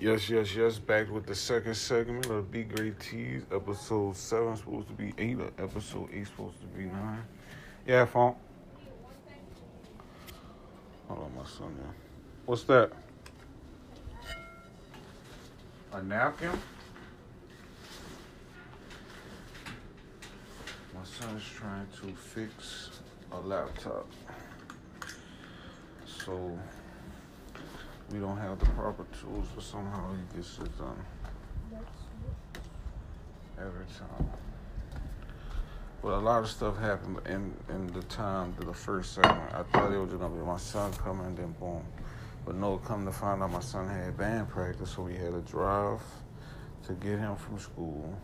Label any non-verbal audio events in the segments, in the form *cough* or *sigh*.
Yes, yes, yes. Back with the second segment of Be Great Teas. Episode seven supposed to be eight. Or episode eight supposed to be nine. Yeah, phone. Hold on, my son. Yeah. What's that? A napkin? My son's trying to fix a laptop. So we don't have the proper tools, but somehow he gets it done every time. But a lot of stuff happened in in the time to the first segment. I thought it was just gonna be my son coming, then boom. But no, come to find out, my son had band practice, so we had to drive to get him from school.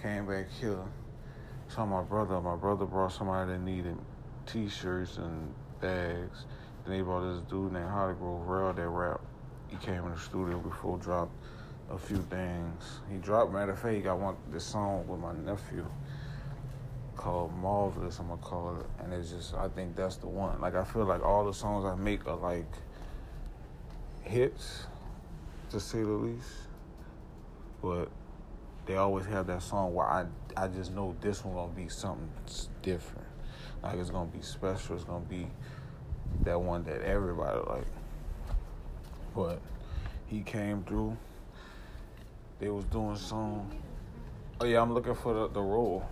Came back here, saw my brother. My brother brought somebody that needed T-shirts and bags. Then he brought this dude named Holly Grove Rail that rap. He came in the studio before dropped a few things. He dropped matter of fact, he got one this song with my nephew called Marvelous, I'm gonna call it. And it's just I think that's the one. Like I feel like all the songs I make are like hits, to say the least. But they always have that song where I I just know this one gonna be something different. Like it's gonna be special. It's gonna be that one that everybody like. But he came through. They was doing some. Oh yeah, I'm looking for the, the role.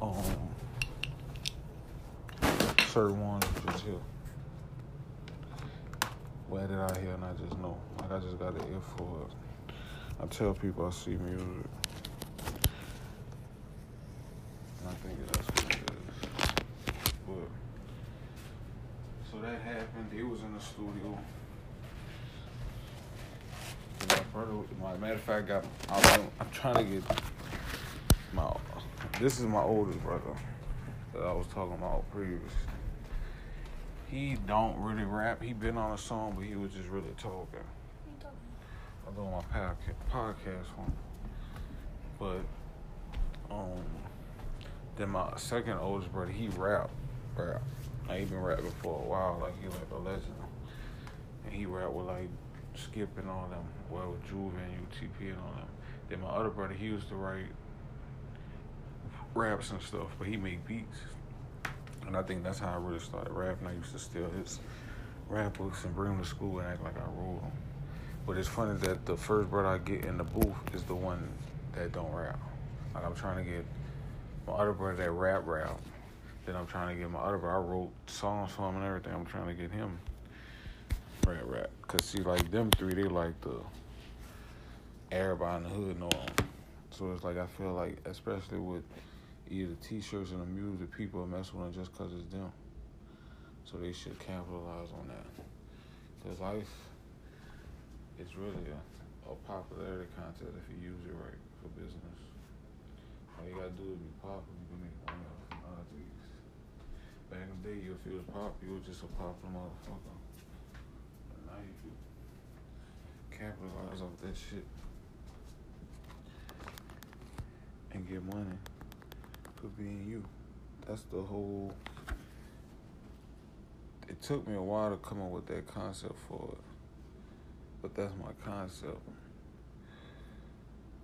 Um, certain ones just here. Where did I hear and I just know. Like I just got the ear for it. I tell people I see music. And I think that's what it is. But so that happened. He was in the studio. My matter of fact, got. I'm, I'm trying to get my. This is my oldest brother that I was talking about previous. He don't really rap. He been on a song, but he was just really talking. I'm doing my podca- podcast one. But um, then my second oldest brother, he rap, rap. Like he been rapping for a while. Like he like a legend. And he rap with like Skip and all them, well with Juve and UTP and all them. Then my other brother, he used to write raps and stuff, but he made beats. And I think that's how I really started rapping. I used to steal his rap books and bring them to school and act like I wrote them. But it's funny that the first brother I get in the booth is the one that don't rap. Like I'm trying to get my other brother that rap rap. Then I'm trying to get my other. I wrote songs for him and everything. I'm trying to get him rap rap. Cause see, like them three, they like the everybody in the hood know them. So it's like I feel like, especially with either t-shirts and the music, people messing with them just cause it's them. So they should capitalize on that. Cause life is really a, a popularity contest if you use it right for business. All you gotta do is be popular, you can make money off from other things. Back in the day, if you was pop, you was just a popular motherfucker. But now you can capitalize off that shit and get money for being you. That's the whole. It took me a while to come up with that concept for it, but that's my concept.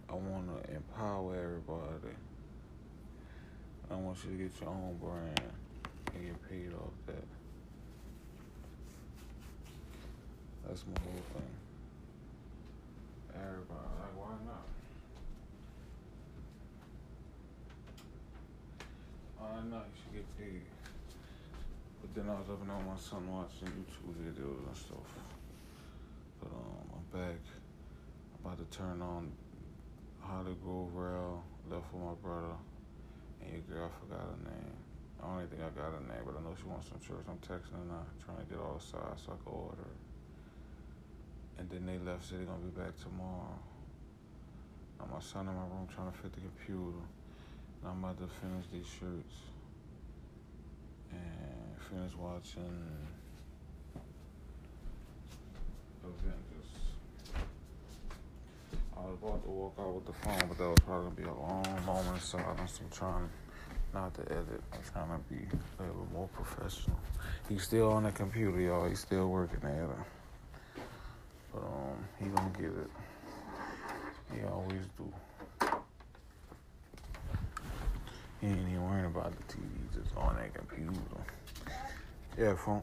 I want to empower everybody. I want you to get your own brand and get paid off that. That's my whole thing. Everybody, like, why not? Why not? You should get paid. But then I was up and on my son watching YouTube videos and stuff. But um, I'm back. I'm about to turn on Holly Grove Rail, left with my brother, and your girl forgot her name. I don't even think I got her name, but I know she wants some shirts. I'm texting her now, trying to get all the size so I can order. And then they left, said they're gonna be back tomorrow. Now my son in my room trying to fit the computer. And I'm about to finish these shirts and finish watching Avengers. I was about to walk out with the phone, but that was probably gonna be a long moment of silence. I'm still trying not to edit. I'm trying to be a little more professional. He's still on the computer, y'all. He's still working at it. But um, he gonna get it. He always do. He ain't even worrying about the TV, just on that computer. Yeah, phone.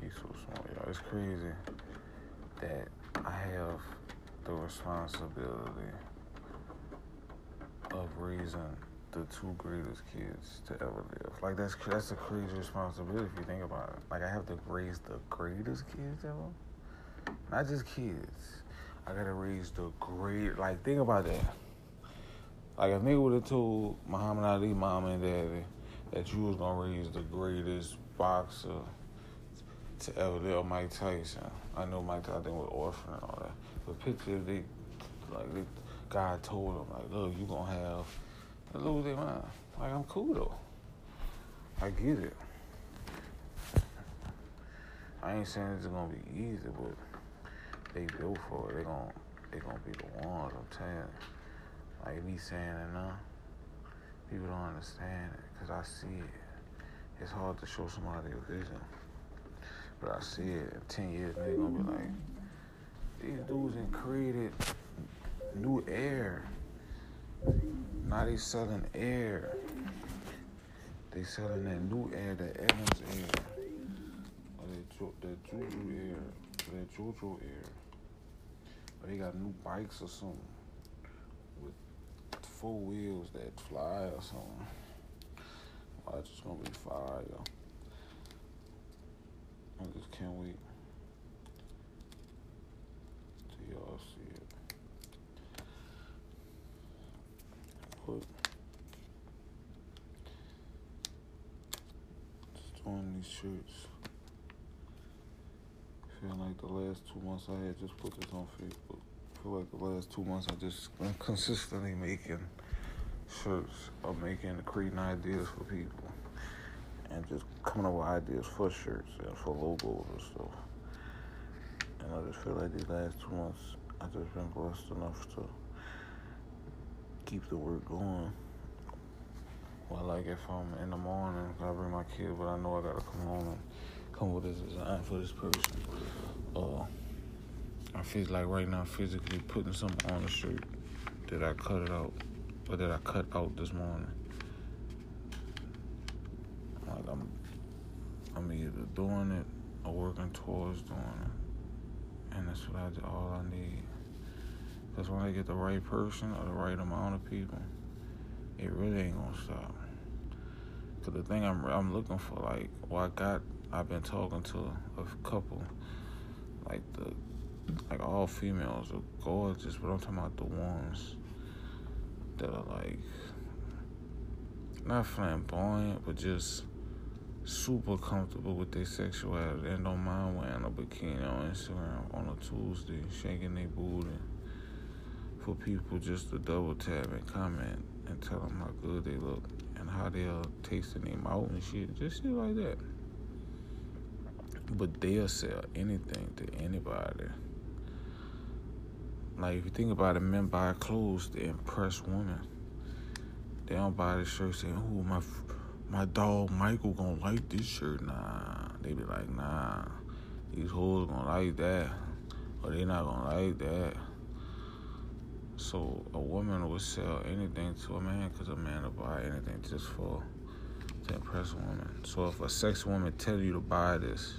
He's so smart, y'all. It's crazy that I have the responsibility of raising the two greatest kids to ever live. Like that's that's a crazy responsibility if you think about it. Like I have to raise the greatest kids ever, not just kids. I gotta raise the great. Like think about that. Like if nigga would have told Muhammad Ali, mom and daddy, that you was gonna raise the greatest boxer to ever live, Mike Tyson. I know Mike Tyson was orphan and all that, but picture if they, like, they, God told him, like, look, you gonna have lose their mind. Like I'm cool though. I get it. I ain't saying it's gonna be easy, but they built for it. They gonna they gonna be the ones. I'm telling you. Like me saying it now, people don't understand it because I see it. It's hard to show somebody a vision, but I see it. In ten years, they gonna be like, these dudes and created new air. Now they selling air. They selling that new air, that Evans air, or that, jo- that Juju air, or that Jojo air. Or they got new bikes or something with four wheels that fly or something. Oh, it's just gonna be fire. I just can't wait till y'all see it. But just doing these shirts. Feel like the last two months I had just put this on Facebook. Feel like the last two months I just been consistently making shirts or making creating ideas for people and just coming up with ideas for shirts and for logos and stuff. And I just feel like these last two months I just been blessed enough to keep the work going. Well, like if I'm in the morning, I bring my kid, but I know I gotta come home and come with a design for this person. Uh, I feel like right now physically putting something on the shirt that I cut it out, or that I cut out this morning. Like I'm, I'm either doing it or working towards doing it, and that's what I do all I need. Because when I get the right person or the right amount of people, it really ain't gonna stop. Cause the thing I'm I'm looking for, like, well, I got, I've been talking to a couple, like the, like all females are gorgeous, but I'm talking about the ones that are like, not flamboyant, but just super comfortable with their sexuality and don't mind wearing a bikini on Instagram on a Tuesday, shaking their booty for people just to double tap and comment and tell them how good they look and how they're tasting them out and shit. Just shit like that. But they'll sell anything to anybody. Like if you think about it, men buy clothes to impress women. They don't buy the shirt saying, "Oh, my my dog Michael gonna like this shirt." Nah, they be like, "Nah, these hoes gonna like that, or they not gonna like that." So a woman would sell anything to a man because a man will buy anything just for to impress a woman. So if a sex woman tell you to buy this,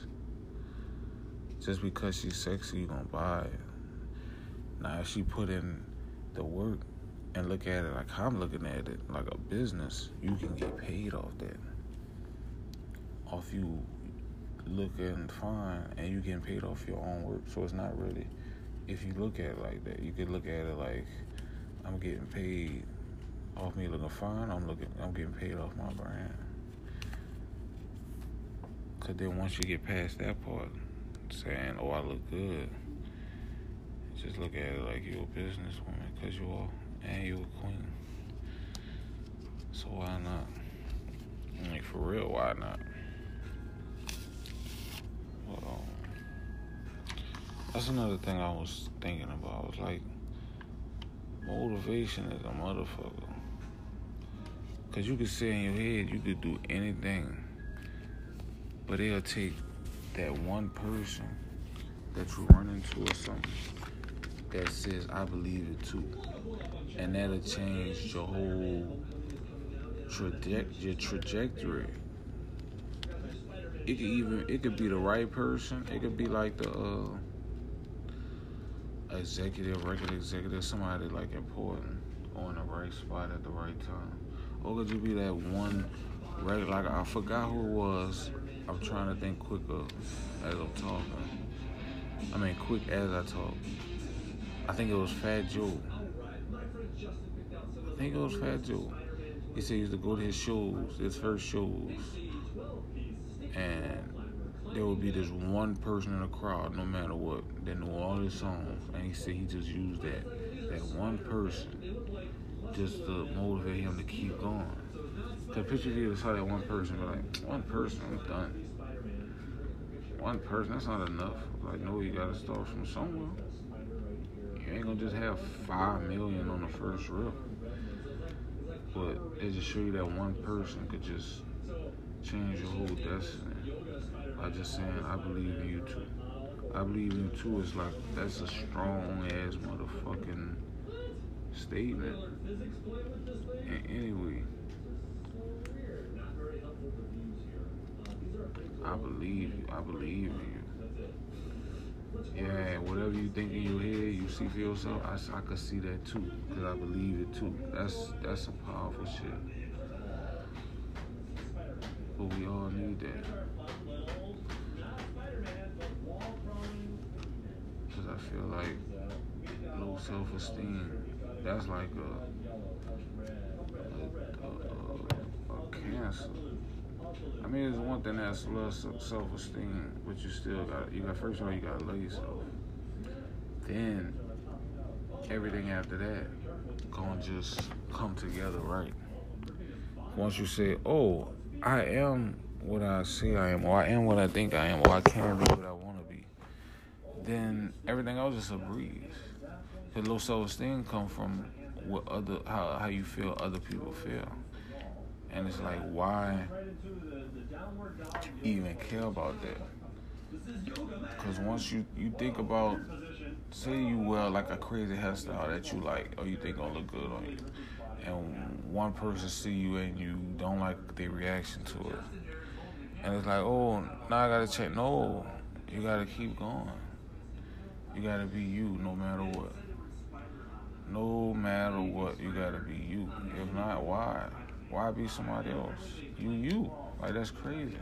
just because she's sexy, you gonna buy it. Now if she put in the work and look at it like I'm looking at it, like a business, you can get paid off that. Off you looking fine and you getting paid off your own work. So it's not really if you look at it like that, you could look at it like I'm getting paid off me looking fine. I'm looking, I'm getting paid off my brand. Cause then once you get past that part, saying, "Oh, I look good," just look at it like you're a businesswoman, cause you are, and you're a queen. So why not? Like for real, why not? Well, that's another thing I was thinking about. I was like, motivation is a motherfucker. Cause you could sit in your head, you could do anything, but it'll take that one person that you run into or something that says I believe it too, and that'll change your whole traje- your trajectory. It could even it could be the right person. It could be like the uh, executive, record executive, somebody like important on the right spot at the right time. Or could you be that one regular like I forgot who it was. I'm trying to think quicker as I'm talking. I mean quick as I talk. I think it was Fat Joe. I think it was Fat Joe. He said he used to go to his shows, his first shows, and there would be this one person in the crowd, no matter what, that knew all his songs, and he said he just used that that one person just to motivate him to keep going. Cause picture you just saw that one person, but like one person, I'm done. One person, that's not enough. Like no, you gotta start from somewhere. You ain't gonna just have five million on the first rip. But it just show you that one person could just change your whole destiny. By just saying, I believe in you too. I believe in you too is like that's a strong ass motherfucking statement. And anyway, I believe you. I believe in you. Yeah, whatever you think in your head, you see for yourself. I, I could see that too, cause I believe it too. That's that's some powerful shit. But we all need that. Cause I feel like low self-esteem. That's like a a, a, a cancer. I mean, it's one thing that's low self-esteem, but you still got you got first of all you gotta love yourself. Then everything after that gonna just come together right. Once you say, "Oh, I am what I say I am, or I am what I think I am, or I can be what I want to be," then everything else is a breeze. Cause low self-esteem come from what other how how you feel other people feel, and it's like why even care about that. Because once you, you think about, say you wear like a crazy hairstyle that you like, or you think gonna look good on you, and one person see you and you don't like their reaction to it, and it's like, oh, now I gotta check. No, you gotta keep going. You gotta be you no matter what. No matter what, you gotta be you. If not, why? Why be somebody else? You, you. Like that's crazy.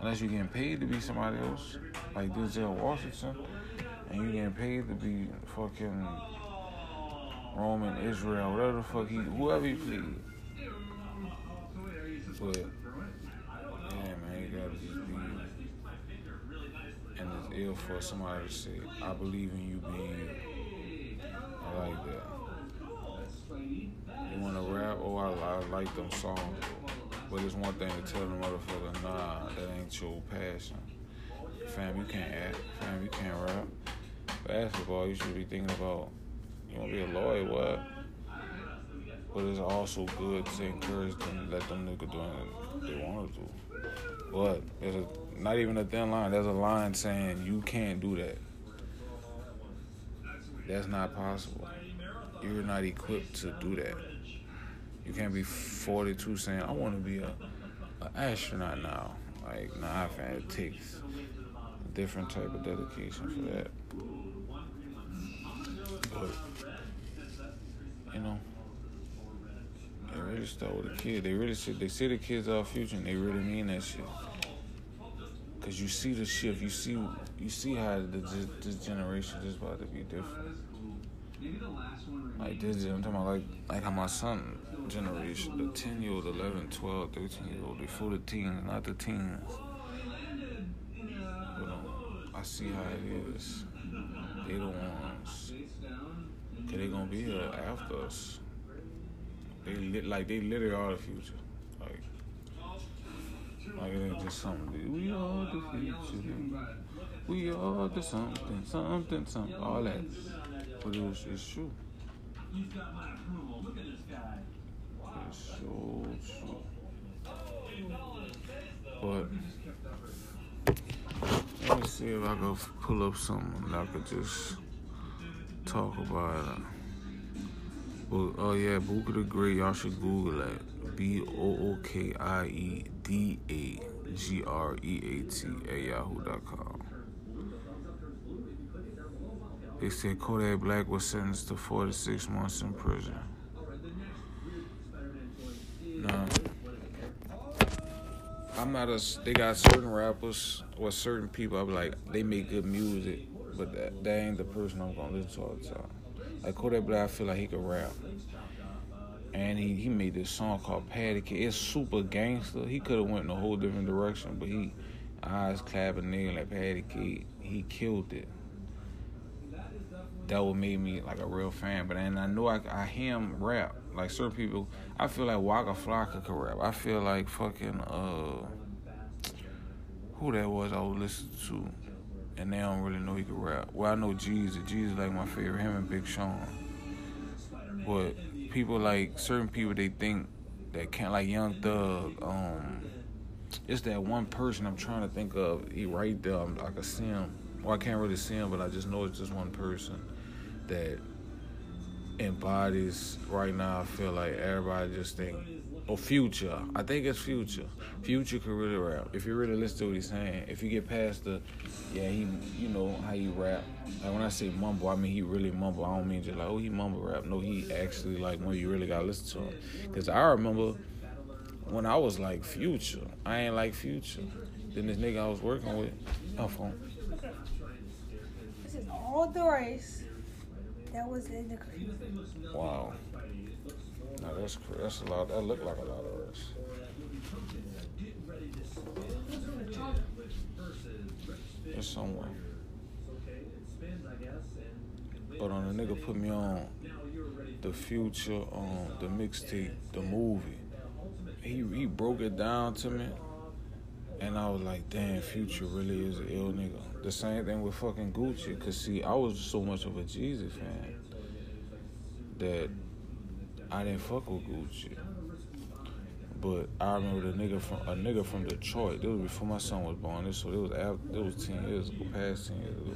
Unless you're getting paid to be somebody else, like Denzel Washington, and you getting paid to be fucking Roman Israel, whatever the fuck he, whoever he please. But ill for somebody to say, "I believe in you being you." I like that. You wanna rap? Oh, I, I like them songs. But it's one thing to tell the motherfucker, nah, that ain't your passion. Fam, you can't act. Fam, you can't rap. Basketball, you should be thinking about, you want to be a lawyer, what? But it's also good to encourage them, let them niggas do what they want to do. But there's a, not even a thin line. There's a line saying you can't do that. That's not possible. You're not equipped to do that. You can't be 42 saying, I want to be a, astronaut now. Like, nah, fam, it takes a different type of dedication for that. But, you know, they really start with a kid. They really see, they see the kids are future and they really mean that shit. Cause you see the shift, you see, you see how the, this generation is about to be different. Like this, I'm talking about like like how my son generation, the 10 year old, 11, 12, 13 year old, before the teens, not the teens. But um, I see how it is. They the ones. Cause they gonna be here after us. They lit like they literally are the future. Like, it ain't just something. We are the future. We are the something, something, something. All that. But it was, it's true. It's so true. But let me see if I can pull up something that I could just talk about it. But oh yeah, Bookie the Great, y'all should Google that. B O O K I E D A G R E A T at yahoo.com. They said Kodak Black was sentenced to 46 months in prison. Nah. I'm not a. They got certain rappers or certain people. I'm like, they make good music, but that, that ain't the person I'm gonna listen to all the time. Like Kodak Black, I feel like he could rap, and he he made this song called Patty Cake. It's super gangster. He could have went in a whole different direction, but he eyes clapping nigga like Patty Cake. He killed it. That would make me like a real fan. But and I know I, I hear him rap. Like certain people, I feel like Waka Flocka could rap. I feel like fucking uh, who that was I was listening to, and they don't really know he could rap. Well, I know Jeezy. Jeezy like my favorite. Him and Big Sean. But people like certain people, they think that can't like Young Thug. Um, it's that one person I'm trying to think of. He right there. I'm, I can see him. Well, I can't really see him, but I just know it's just one person that embodies right now. I feel like everybody just think, oh, Future. I think it's Future. Future could really rap if you really listen to what he's saying. If you get past the, yeah, he, you know how you rap. Like when I say mumble, I mean he really mumble. I don't mean just like oh he mumble rap. No, he actually like when you really gotta listen to him. Cause I remember when I was like Future, I ain't like Future. Then this nigga I was working with, my phone. This is all the race that was in the Wow. Now that's that's a lot. That look like a lot of rice. It's somewhere. But on the nigga put me on the future, um, the mixtape, the movie. He he broke it down to me, and I was like, damn, Future really is an ill nigga. The same thing with fucking Gucci, cause see, I was so much of a Jeezy fan that I didn't fuck with Gucci. But I remember the nigga from a nigga from Detroit. This was before my son was born. This so it was after, it was ten years ago, past ten years ago.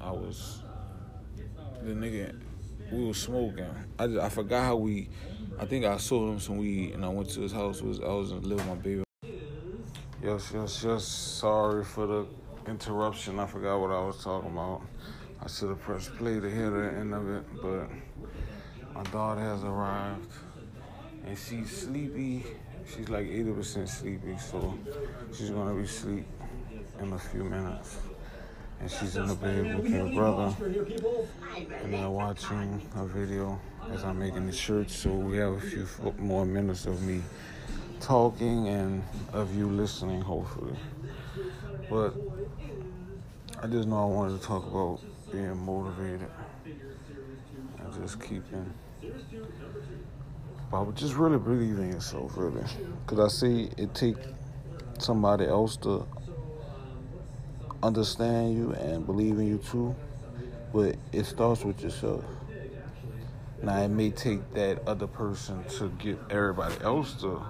I was the nigga. We was smoking. I just, I forgot how we. I think I sold him some weed and I went to his house. Was I was living with my baby. Yes, yes, yes. Sorry for the interruption. I forgot what I was talking about. I should have pressed play to hear the end of it, but my daughter has arrived and she's sleepy. She's like 80% sleepy, so she's gonna be asleep in a few minutes. And she's in the bed with her brother, and they're watching a video as I'm making the shirt. So we have a few more minutes of me talking and of you listening, hopefully. But I just know I wanted to talk about being motivated and just keeping but just really believing in yourself, really. Because I see it take somebody else to understand you and believe in you too, but it starts with yourself. Now, it may take that other person to get everybody else to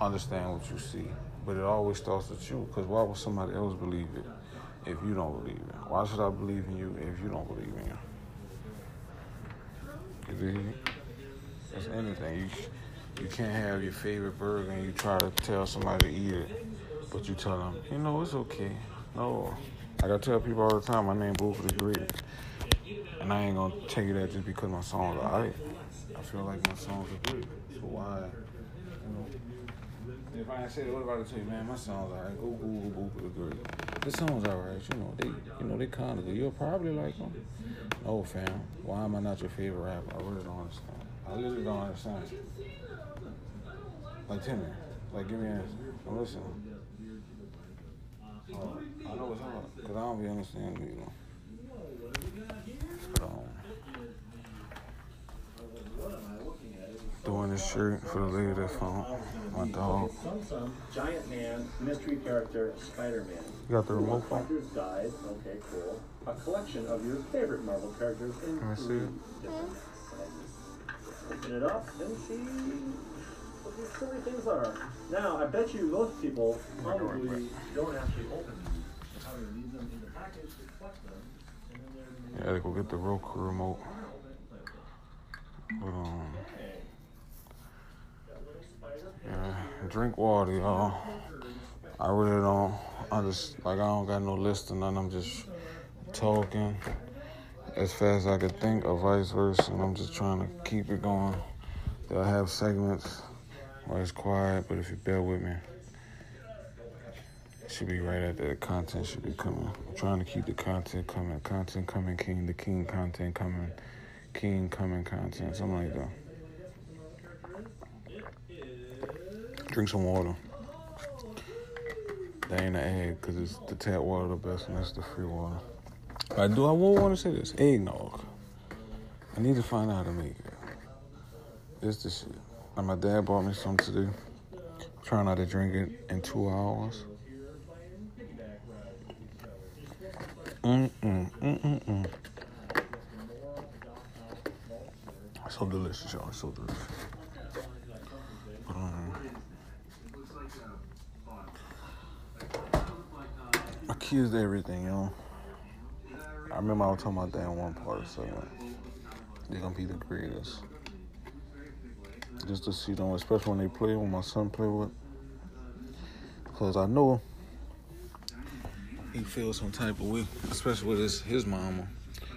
understand what you see, but it always starts with you. Because why would somebody else believe it if you don't believe it? Why should I believe in you if you don't believe in you? You That's anything. You, you can't have your favorite burger and you try to tell somebody to eat it, but you tell them, you know, it's okay. No. Like I tell people all the time, my name Bookie the Great. And I ain't gonna tell you that just because my songs are alright. I feel like my songs are great. So why, if I ain't say it, what about to tell you, man, my songs are. Go Google the Great. The songs alright, you know, they you know, they kinda good. You'll probably like them. No fam. Why am I not your favorite rapper? I really don't understand. I literally don't understand. Like tell me. Like give me an answer. I'm listening. Uh, I know it's hard, because I don't be understanding, you know. But, um, doing this shirt for the lady that found my dog. Giant Man, mystery character, Spider-Man. You got the remote phone? Guide, okay, cool. A collection of your favorite Marvel characters in Let me see three it. different sizes. Open it up and see what these silly things are. Now, I bet you most people probably don't actually open these. They probably leave them in the package, to collect them, and then they're... Yeah, I gotta go get the Roku remote. But, um, yeah, drink water, y'all. I really don't. I just like I don't got no list or nothing. I'm just talking as fast as I could think, or vice versa. And I'm just trying to keep it going. They'll have segments where it's quiet, but if you bear with me, it should be right after the content should be coming. I'm trying to keep the content coming. Content coming, king. The king content coming. King coming content. Something like that. Drink some water. That ain't an egg because it's the tap water the best and that's the free water. I do. I want to say this. Eggnog. I need to find out how to make it. It's the shit. And my dad bought me some today. Trying not to drink it in two hours. Mm mm mm mm mm. So delicious, y'all. So delicious. But, um, kids, everything, yo. I remember I was talking about that in one part, so they're gonna be the greatest. Just to see them, especially when they play, when my son play with. Because I know he feels some type of way, especially with his, his mama.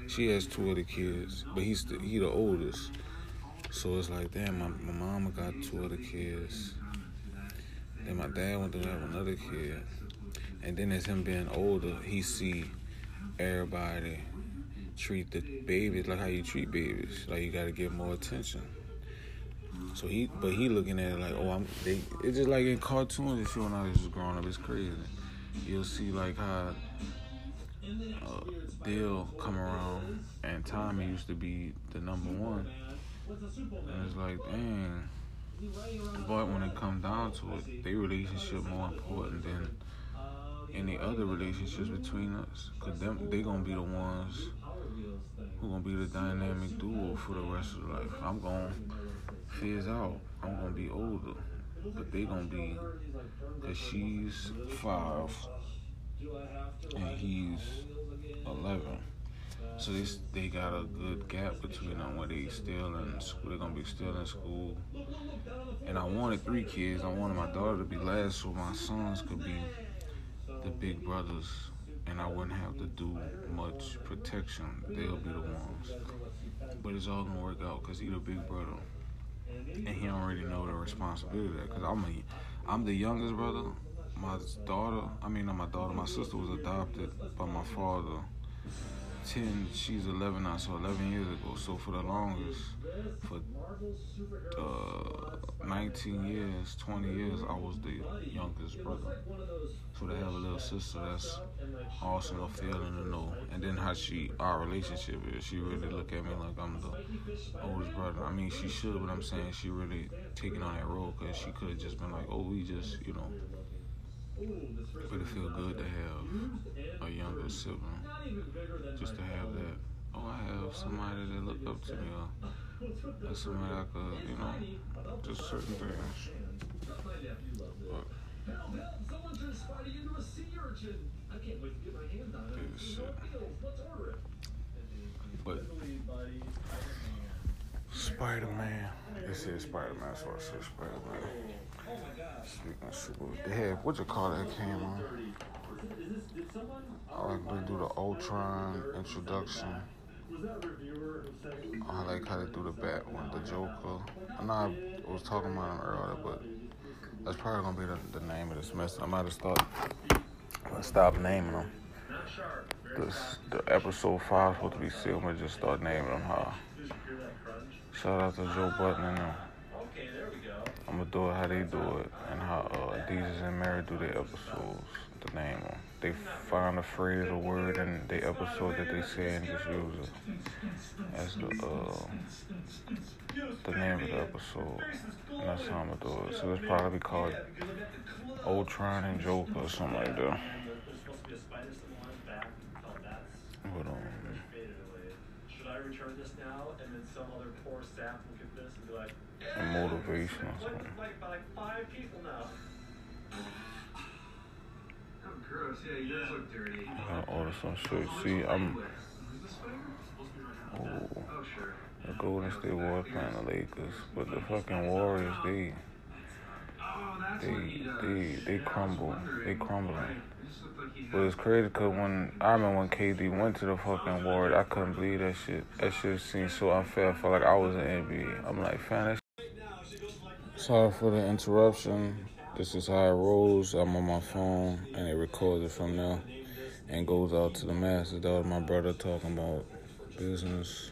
She has two other kids, but he's the, he the oldest. So it's like, damn, my, my mama got two other kids. Then my dad went to have another kid. And then as him being older, he see everybody treat the babies like how you treat babies. Like you gotta give more attention. So he, but he looking at it like, oh, I'm. They, it's just like in cartoons and shit when I was just growing up. It's crazy. You'll see like how uh, Dil come around and Tommy used to be the number one, and it's like, dang. But when it comes down to it, their relationship more important than any other relationships between us. Cause them, they gonna be the ones who gonna be the dynamic duo for the rest of life. I'm gonna fizz out. I'm gonna be older, but they gonna be. Cause she's five and he's eleven. So they they got a good gap between them where they still in school. They're gonna be still in school. And I wanted three kids. I wanted my daughter to be last, so my sons could be the big brothers, and I wouldn't have to do much protection. They'll be the ones. But it's all gonna work out because he's the big brother, and he already know the responsibility of that. Cause I'm a, I'm the youngest brother. My daughter, I mean not my daughter, my sister was adopted by my father. 10, she's 11 now, so 11 years ago. So for the longest, for uh, 19 years, 20 years, I was the youngest brother. So to have a little sister, that's awesome, a feeling to know. And then how she, our relationship is, she really look at me like I'm the oldest brother. I mean, she should, but I'm saying she really taking on that role because she could have just been like, oh, we just, you know, but it feel good to have a younger sibling. Just to have that. Oh, I have somebody that look up to me, or that's somebody I could, you know, just certain things. But, yeah, shit. But Spider Man. This is Spider Man, so I said Spider Man. Speaking of super, they had what you call that came on. I like they do the Ultron introduction. I like how they do the bat one, the Joker. I know I was talking about him earlier, but that's probably gonna be the, the name of this mess. I might have start stop naming them. This, the episode five supposed to be sealed, but just start naming them. Huh? Shout out to Joe Budden and them. I'm gonna do it how they do it and how uh, Adidas and Mary do their episodes. The name them. They find a phrase or word in the episode that they say and just use it as the uh, the name of the episode. And that's how I'm gonna do it. So it's probably called Ultron and Joker or something like that. But um, Should I return this now and then some other poor sap look at this and be like, and motivation like, like, like five people now? I gotta order some shit. See, I'm. Oh. oh, sure. the Golden State Warriors playing the Lakers, but the fucking Warriors, they, they, they, they crumble. They crumbling. But it's crazy because when I remember when KD went to the fucking Warriors, I couldn't believe that shit. That shit seemed so unfair. I felt like I was in NBA. I'm like, fan, that. Sorry for the interruption. This is how it rolls. I'm on my phone and it records it from there and goes out to the masses. That was my brother talking about business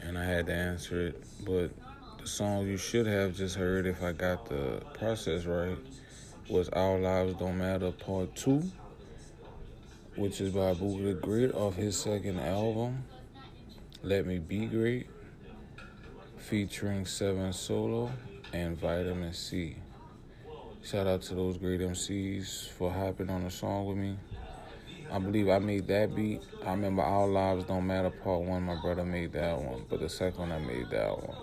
and I had to answer it. But the song you should have just heard if I got the process right was Our Lives Don't Matter Part 2, which is by Bookie the Great off his second album, Let Me Be Great, featuring Seven Solo and Vitamin C. Shout out to those great MCs for hopping on the song with me. I believe I made that beat. I remember Our Lives Don't Matter Part 1, my brother made that one. But the second one, I made that one.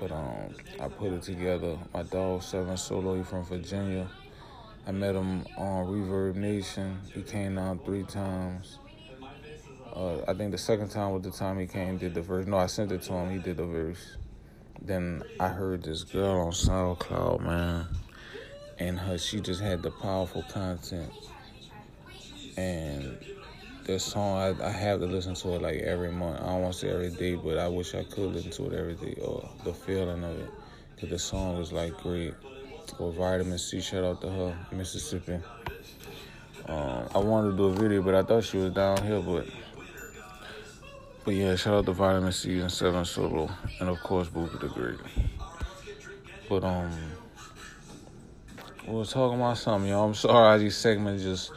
But um, I put it together. My dog, Seven Solo, he from Virginia. I met him on ReverbNation. He came down three times. Uh, I think the second time was the time he came did the verse. No, I sent it to him. He did the verse. Then I heard this girl on SoundCloud, man, and her she just had the powerful content. And this song, I, I have to listen to it like every month. I don't want to say every day, but I wish I could listen to it every day. Or the feeling of it, cause the song was like great. Or Vitamin C, shout out to her, Mississippi. Um, I wanted to do a video, but I thought she was down here, but. But yeah, shout out to Vitamin C and Seven Solo, and of course Bookie the Great. But um, we was talking about something, y'all. I'm sorry, these segments just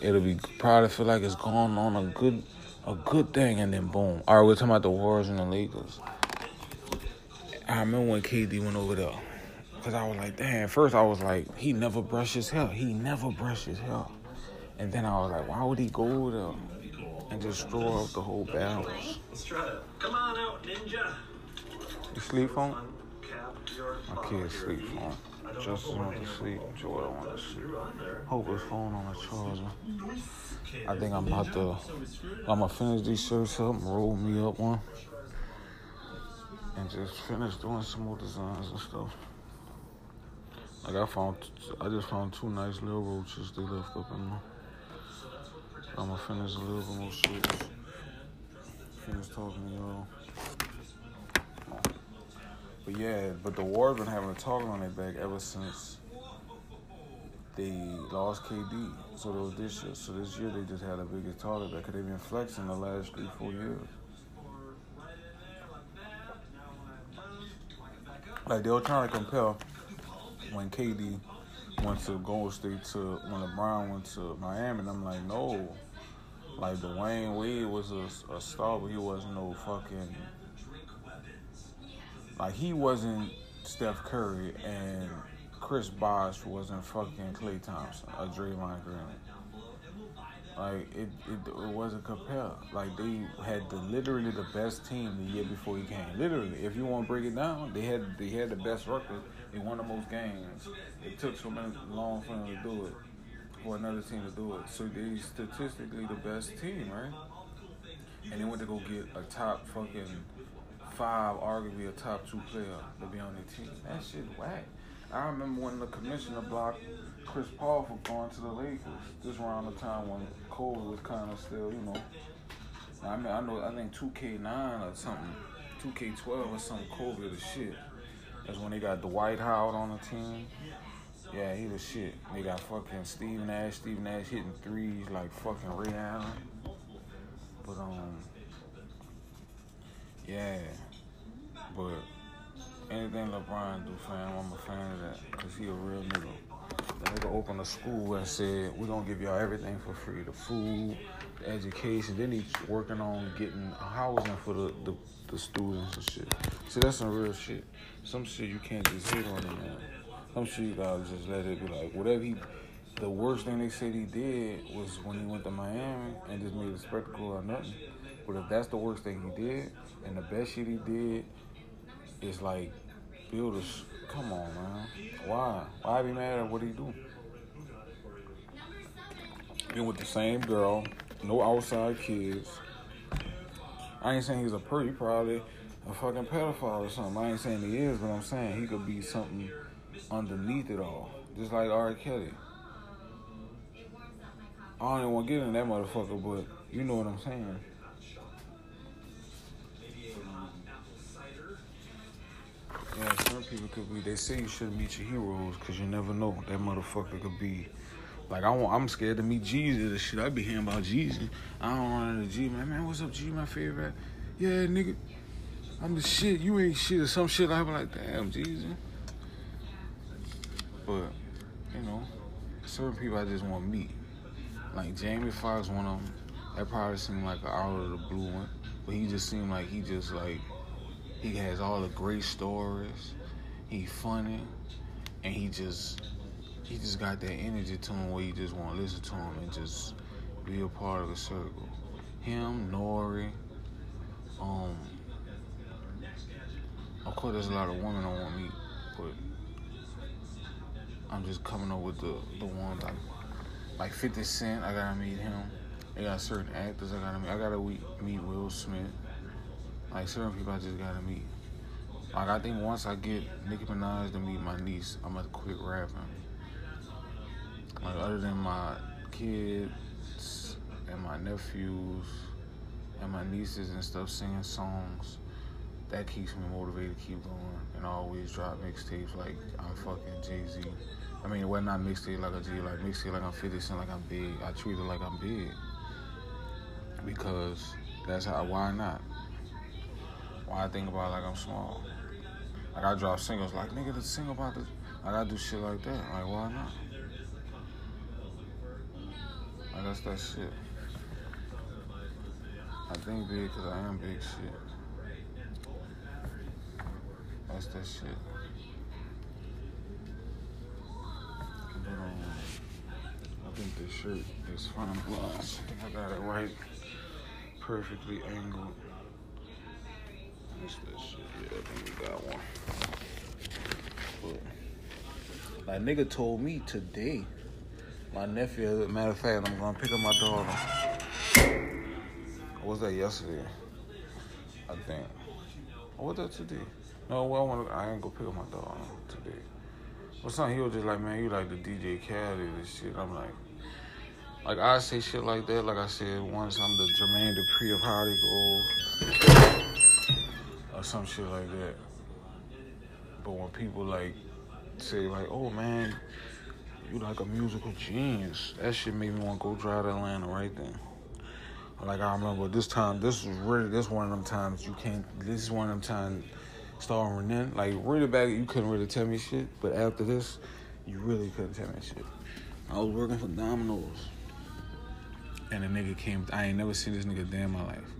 it'll be probably feel like it's going on a good a good thing and then boom. All right, we're talking about the Warriors and the Lakers. I remember when KD went over there. Cause I was like, damn, first I was like, he never brushes his hair. He never brushes his hair. And then I was like, why would he go there and just throw up the whole balance? Let's try it. Come on out, ninja. You sleep phone? My kids sleep phone. Justin went to sleep. Jordan went to sleep. Hope his phone on the charger. I think I'm about to. I'm gonna finish these shirts up, and roll me up one, and just finish doing some more designs and stuff. Like I found, I just found two nice little roaches they left up in there. I'm gonna finish a little bit more shirts. Finish talking y'all. But yeah, but the Warriors been having a target on their back ever since they lost KD. So it was this year. So this year they just had a biggest target back because they've been flexing the last three, four years. Like they were trying to compare when KD went to Golden State to when LeBron went to Miami, and I'm like, no. Like Dwyane Wade was a, a star, but he wasn't no fucking like he wasn't Steph Curry and Chris Bosh wasn't fucking Klay Thompson or Draymond Green. Like it, it, it wasn't compared. Like they had the literally the best team the year before he came. Literally, if you want to break it down, they had they had the best record. They won the most games. It took so many long for them to do it, for another team to do it. So they statistically the best team, right? And they went to go get a top fucking five, arguably a top two player to be on their team. That shit whack. I remember when the commissioner blocked Chris Paul from going to the Lakers. This around the time when Kobe was kind of still, you know. I mean, I know, I think 2K9 or something, 2K12 or something, Kobe the shit. That's when they got Dwight Howard on the team. Yeah, he the shit. They got fucking Steve Nash, Steve Nash hitting threes like fucking Ray Allen. But, um, yeah. But anything LeBron do, fam, I'm a fan of that. Because he a real nigga. The nigga opened a school and said, we're going to give y'all everything for free. The food, the education. Then he's working on getting housing for the, the, the students and shit. See, that's some real shit. Some shit you can't just hit on him, man. Some shit you gotta just let it be like, whatever he, the worst thing they said he did was when he went to Miami and just made a spectacle or nothing. But if that's the worst thing he did, and the best shit he did is like build a. Come on, man. Why? Why be mad at what he do? Been with the same girl, no outside kids. I ain't saying he's a pretty, probably a fucking pedophile or something. I ain't saying he is, but I'm saying he could be something underneath it all. Just like R. Kelly. I don't even want to get in that motherfucker, but you know what I'm saying. Yeah, some people could be. They say you shouldn't meet your heroes because you never know. That motherfucker could be. Like I want, I'm scared to meet Jesus and shit. I be hearing about Jesus. I don't run into G man. Man, what's up, G? My favorite. Yeah, nigga. I'm the shit. You ain't shit or some shit. I be like, damn, Jesus. But you know, certain people I just want to meet. Like Jamie Foxx, one of them. That probably seemed like an out of the blue one, but he just seemed like he just like he has all the great stories. He funny, and he just he just got that energy to him where you just want to listen to him and just be a part of the circle. Him, N.O.R.E., um, of course there's a lot of women I want to meet, but I'm just coming up with the the ones like like 50 Cent. I gotta meet him. I got certain actors I gotta meet. I gotta meet Will Smith. Like certain people I just gotta meet. Like I think once I get Nicki Minaj to meet my niece, I'm gonna quit rapping. Like other than my kids and my nephews and my nieces and stuff singing songs, that keeps me motivated to keep going and always drop mixtapes like I'm fucking Jay Z. I mean, well, not mixtape like a G, like mixtape like I'm 50 Cent, like I'm big. I treat it like I'm big because that's how. Why not? Why I think about it like I'm small. Like I drop singles, like nigga, the single about this. Like I do shit like that. Like why not? Like that's that shit. I think big because I am big shit. That's that shit. But um, I think this shirt is fine. I think I got it right, perfectly angled. Yeah, like nigga told me today, my nephew. Matter of fact, I'm gonna pick up my daughter. What was that yesterday? I think. Or was that today? No, well, I want. I ain't gonna pick up my daughter today. But something he was just like, man, you like the DJ Khaled and shit. I'm like, like I say shit like that. Like I said once, I'm the Jermaine Dupri of Grove, or some shit like that. But when people like say like, oh man, you like a musical genius, that shit made me want to go drive to Atlanta right then. Like I remember this time, this was really this one of them times you can't. This is one of them times starring Renan. Like really back, you couldn't really tell me shit. But after this, you really couldn't tell me shit. I was working for Domino's, and a nigga came. I ain't never seen this nigga day in my life.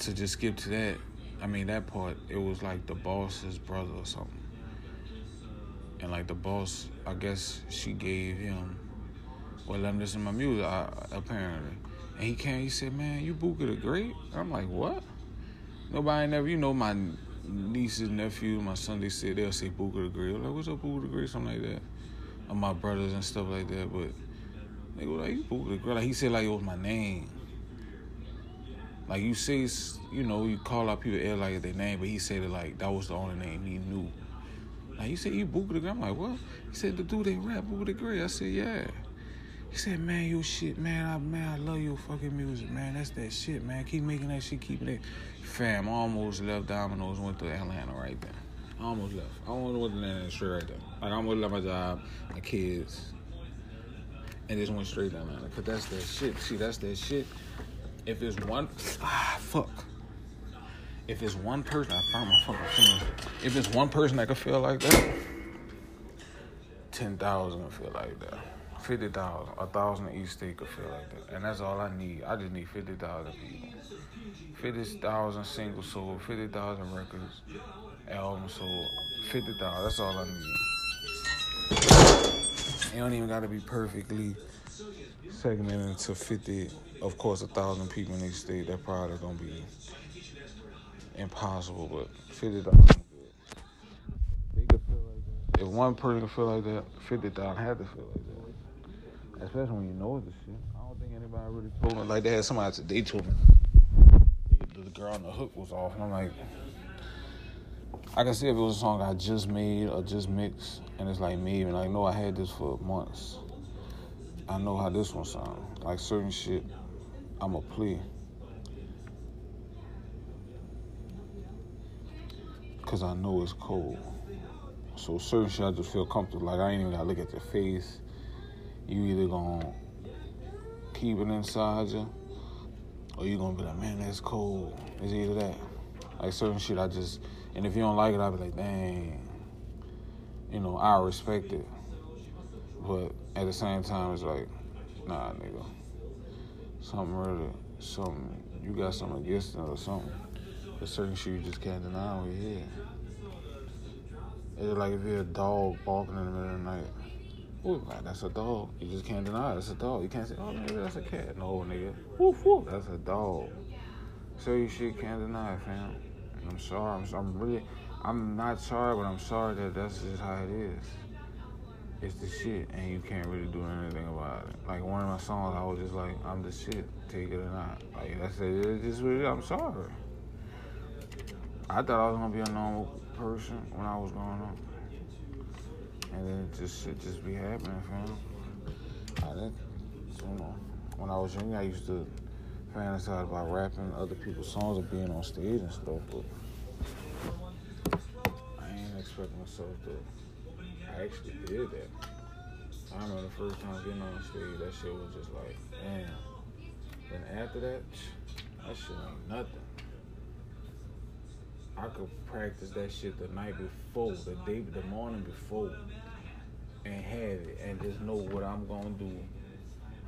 To just skip to that, I mean that part. It was like the boss's brother or something, and like the boss, I guess she gave him well, let him listen to my music, uh, apparently. And he came, he said, man, you Booker the Great? I'm like, what? Nobody never, you know, my nieces, nephews, my son, they said, they'll say Booker the Great. I'm like, what's up, Booker the Great? Something like that. My brothers and stuff like that. But they go like, you Booker the Great. Like, he said like it was my name. Like, you say, you know, you call out people like their name, but he said it like that was the only name he knew. Like, you said, you Booker the Great? I'm like, what? He said, the dude they rap, Booker the Great. I said, yeah. He said, man, your shit, man, I, man, I love your fucking music, man. That's that shit, man. Keep making that shit, keep it. Fam, I almost left Domino's, went to Atlanta right there. I almost left. I almost went to Atlanta straight right there. Like, I almost left my job, my kids, and just went straight to Atlanta. Cause that's that shit. See, that's that shit. If it's one, ah, fuck. If it's one person, I found my fucking fingers. If it's one person that could feel like that, 10,000 could feel like that fifty thousand, a thousand each state could feel like that, and that's all I need. I just need fifty thousand people, fifty thousand singles sold, fifty thousand records, albums sold, fifty thousand. That's all I need. It don't even got to be perfectly segmented into fifty. Of course, a thousand people in each state. That probably gonna be impossible, but fifty thousand. If one person feel like that, fifty thousand had to feel like that. Especially when you know the shit. I don't think anybody really told me like they had somebody today told me the girl on the hook was off, and I'm like, I can see if it was a song I just made or just mixed, and it's like me, and I know I had this for months. I know how this one sounds. Like certain shit, I'm a play. Cause I know it's cold. So certain shit I just feel comfortable. Like I ain't even gotta look at your face. You either gonna keep it inside you, or you gonna be like, man, that's cold. It's either that. Like certain shit I just and if you don't like it, I'll be like, dang. You know, I respect it. But at the same time, it's like, nah, nigga. Something really, something, you got something against it or something. There's certain shit you just can't deny when you're here. It's like if you're a dog barking in the middle of the night. Ooh, that's a dog. You just can't deny it. It's a dog. You can't say, oh, nigga, that's a cat. No, nigga. Woof, woof. That's a dog. So you shit can't deny it, fam. I'm sorry. I'm, I'm really, I'm not sorry, but I'm sorry that that's just how it is. It's the shit, and you can't really do anything about it. Like one of my songs, I was just like, I'm the shit, take it or not. Like that's it. It's just really, I'm sorry. I thought I was gonna be a normal person when I was growing up, and then it just shit just be happening, fam. I didn't, you know, when I was young, I used to fantasize about rapping other people's songs or being on stage and stuff, but I ain't expect myself to. I actually did that. I remember the first time getting on stage, that shit was just like, damn. Then after that, *sniffs* that shit ain't nothing. I could practice that shit the night before, the day, the morning before, and have it, and just know what I'm gonna do,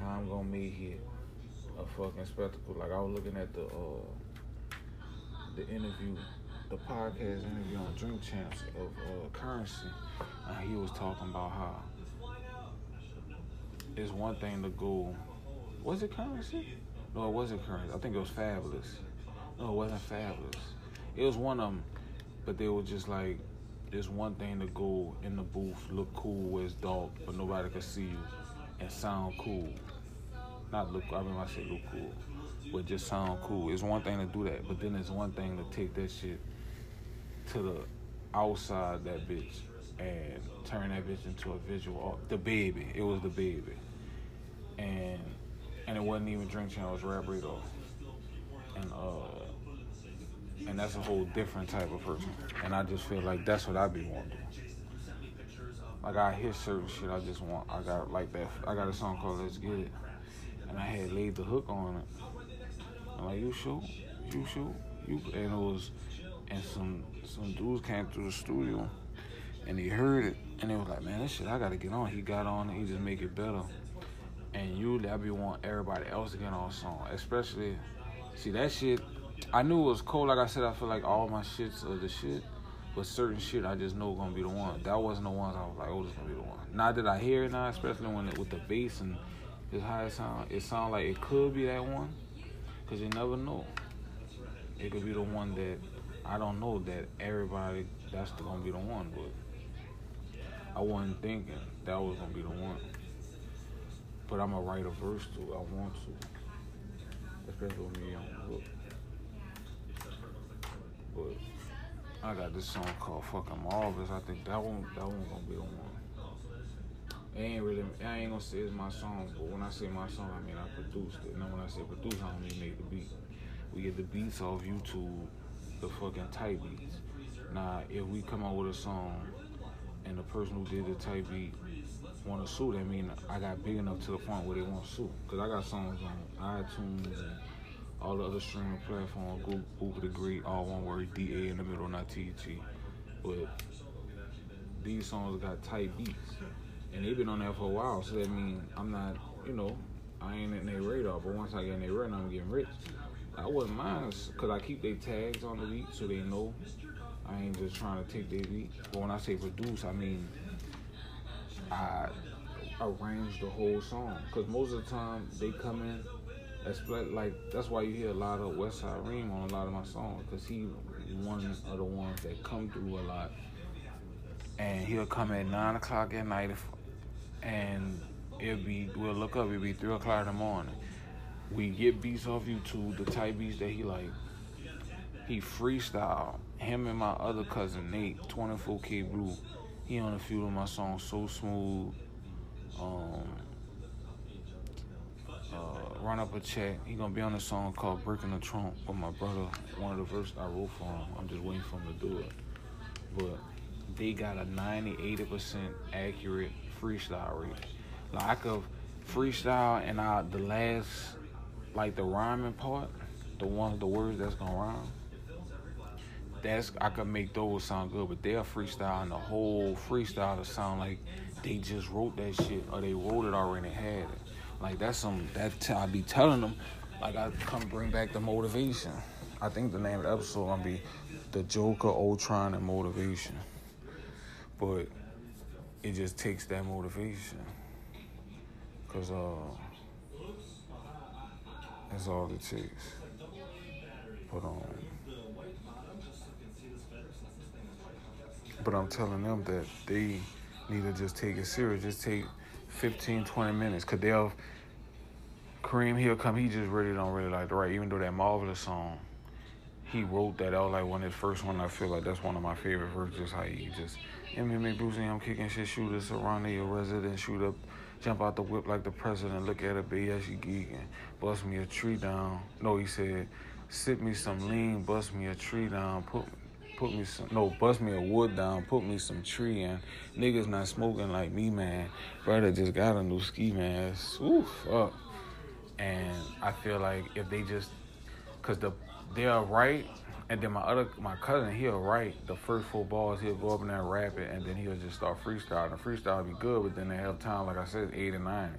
how I'm gonna make it a fucking spectacle. Like I was looking at the uh, the interview, the podcast interview on Drink Champs of uh, Currency, he was talking about how it's one thing to go. Was it Currency? No, it wasn't Currency. I think it was Fabolous. No, it wasn't Fabolous. It was one of them, but they were just like, it's one thing to go in the booth, look cool it's dark, but nobody can see you, and sound cool not look. I mean, I say look cool, but just sound cool. It's one thing to do that, but then it's one thing to take that shit to the outside that bitch and turn that bitch into a visual. The baby. It was the baby, and and it wasn't even Drink Champ. It was Rap Radar, and uh, and that's a whole different type of person. And I just feel like that's what I be wanting. Like I hear certain shit, I just want. I got like that. I got a song called Let's Get It and I had laid the hook on it. I'm like, you shoot, you shoot, you, and it was, and some some dudes came through the studio, and he heard it, and they was like, man, this shit, I gotta get on. He got on it, he just make it better. And usually I be want everybody else to get on song, especially, see that shit. I knew it was cool. Like I said, I feel like all my shits are the shit. But certain shit, I just know gonna be the one. That wasn't the ones I was like, oh, this gonna be the one. Not that I hear it now, especially when it, with the bass and is how it sound. It sound like it could be that one, cause you never know. It could be the one that I don't know that everybody that's the, gonna be the one, but I wasn't thinking that was gonna be the one. But I'm gonna write a verse to. I want to, especially with me on the hook. But I got this song called "Fucking Marvelous." I think that one, that one gonna be the one. It ain't really, I ain't gonna say it's my song, but when I say my song, I mean I produced it. Now when I say produce, I don't mean make the beat. We get the beats off YouTube, the fucking type beats. Now, if we come out with a song and the person who did the type beat want to sue, that mean I got big enough to the point where they want to sue. Cause I got songs on iTunes and all the other streaming platforms, Google, Google the Great, all one word, D A in the middle, not T T. But these songs got tight beats and they've been on there for a while. So that means I'm not, you know, I ain't in their radar. But once I get in their radar, I'm getting rich. I wouldn't mind because I keep their tags on the beat so they know I ain't just trying to take their beat. But when I say produce, I mean I arrange the whole song. Because most of the time they come in. Like that's why you hear a lot of Westside Ream on a lot of my songs because he one of the ones that come through a lot, and he'll come at nine o'clock at night if and it'll be we'll look up. It'll be three o'clock in the morning. We get beats off YouTube, the type beats that he like. He freestyle. Him and my other cousin Nate, 24K Blue. He on a few of my songs, so smooth. Um, uh, run up a check. He gonna be on a song called "Breaking the Trunk" with my brother. One of the verses I wrote for him. I'm just waiting for him to do it. But they got a 90, 80 percent accurate freestyle rate. Like I could freestyle and I the last, like the rhyming part, the ones the words that's gonna rhyme. That's I could make those sound good, but they're freestyling the whole freestyle to sound like they just wrote that shit or they wrote it already had it. Like that's some that t- I be telling them, like I come bring back the motivation. I think the name of the episode gonna be the Joker, Ultron, and motivation. But it just takes that motivation, cause uh, that's all it takes. But um. But I'm telling them that they need to just take it serious. Just take 15, 20 minutes. They'll Kareem, he'll come. He just really don't really like to write. Even though that marvelous song, he wrote that. That was like one of his first one. I feel like that's one of my favorite verses. How he just MMA Bruce Lee, I'm kicking shit, shooters around your resident, shoot up, jump out the whip like the president. Look at a yeah, she geeking. Bust me a tree down. No, he said, sip me some lean, bust me a tree down, put put me some no, bust me a wood down, put me some tree in. Niggas not smoking like me, man. Brother just got a new ski mask. Ooh, fuck. And I feel like if they just, cause the they're right, and then my other my cousin he'll write the first four balls he'll go up in there and rap it, and then he'll just start freestyling. The freestyle be good, but then they have time, like I said, eight and nine.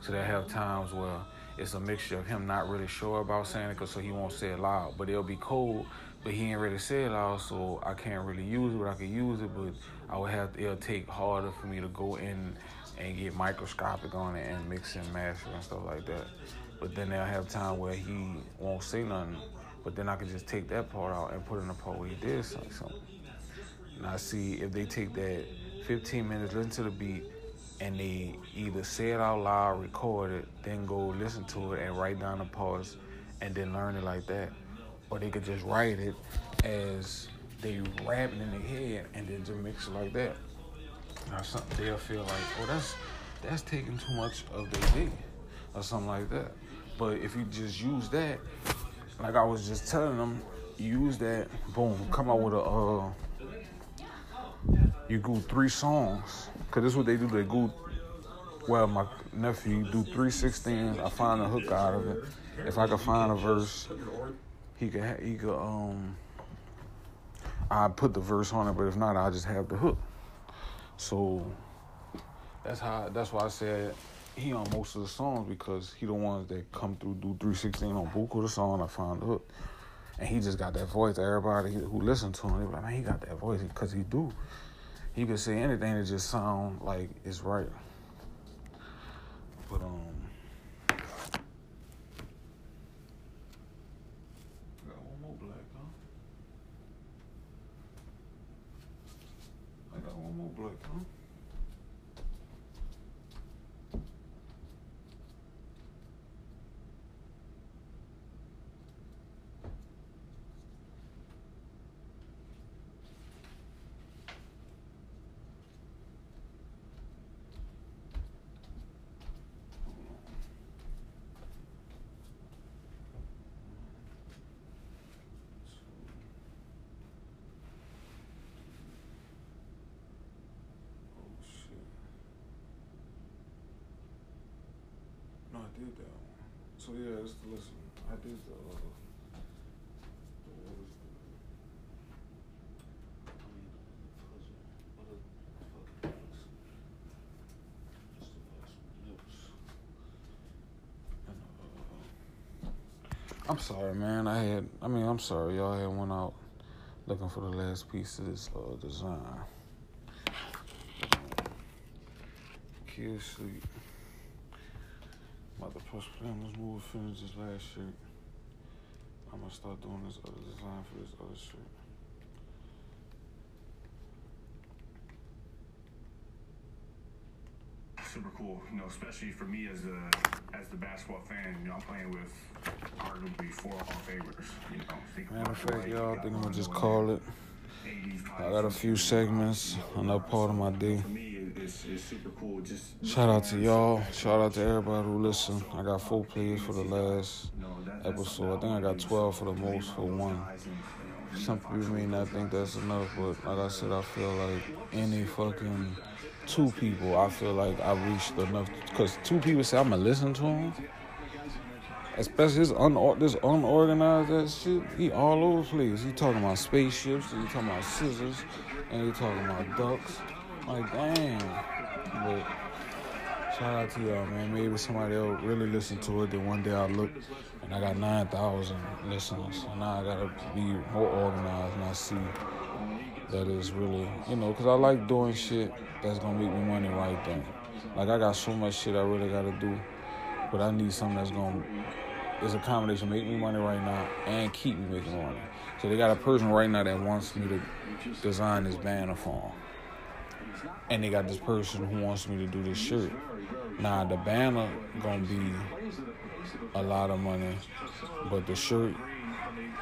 So they have times where it's a mixture of him not really sure about saying it, cause so he won't say it loud, but it'll be cold but he ain't really say it all, so I can't really use it, but I can use it, but I would have to, it'll take harder for me to go in and get microscopic on it and mix and master and stuff like that. But then they'll have time where he won't say nothing, but then I can just take that part out and put in a part where he did something. And I see if they take that 15 minutes, listen to the beat, and they either say it out loud, record it, then go listen to it and write down the parts, and then learn it like that or they could just write it as they rapping in their head and then just mix it like that. Now something they'll feel like, oh, that's that's taking too much of their day, or something like that. But if you just use that, like I was just telling them, use that, boom, come out with a, uh, you go three songs, cause this is what they do. They go, well, my nephew do three sixteens. I find a hook out of it. If I can find a verse, he could he could um I put the verse on it, but if not, I just have the hook. So that's how that's why I said he on most of the songs because he the ones that come through do 316 on book of the song. I found the hook, and he just got that voice. Everybody who listen to him, they like, man, he got that voice because he do. He could say anything that just sound like it's right. But um. Black, huh? Did that one. So yeah, let's listen. I did the. Uh, I'm sorry, man. I had. I mean, I'm sorry. Y'all had went out looking for the last piece of this uh, design. Kids sleep. About to push this move finish this last shirt. I'm gonna start doing this other design for this other shirt. Super cool. cool. You know, especially for me as a as the basketball fan. You know, I'm playing with arguably four Hall of Famers. You know, Matter of fact, y'all, I think I'm gonna just call it. I got a few segments, another part of my day. For me, it- it's, it's super cool. Just Shout out to y'all. Shout out to everybody who listen. I got four plays for the last you know, that- that's episode. I think I got 12 for the most for one. Some people may not think that's enough, but like I said, I feel like any fucking two people, I feel like I reached enough. Because two people say I'm gonna listen to him. Especially this, unor- this unorganized shit, he all over the place. He talking about spaceships, he talking about scissors, and he talking about ducks. Like, damn. But shout out to y'all, man. Maybe somebody else really listen to it. Then one day I look and I got 9,000 listeners. And now I gotta be more organized and I see that it's really, you know, because I like doing shit that's gonna make me money right then. Like, I got so much shit I really gotta do, but I need something that's gonna, is a combination make me money right now and keep me making money. So they got a person right now that wants me to design this banner for them and they got this person who wants me to do this shirt. Now the banner gonna be a lot of money, but the shirt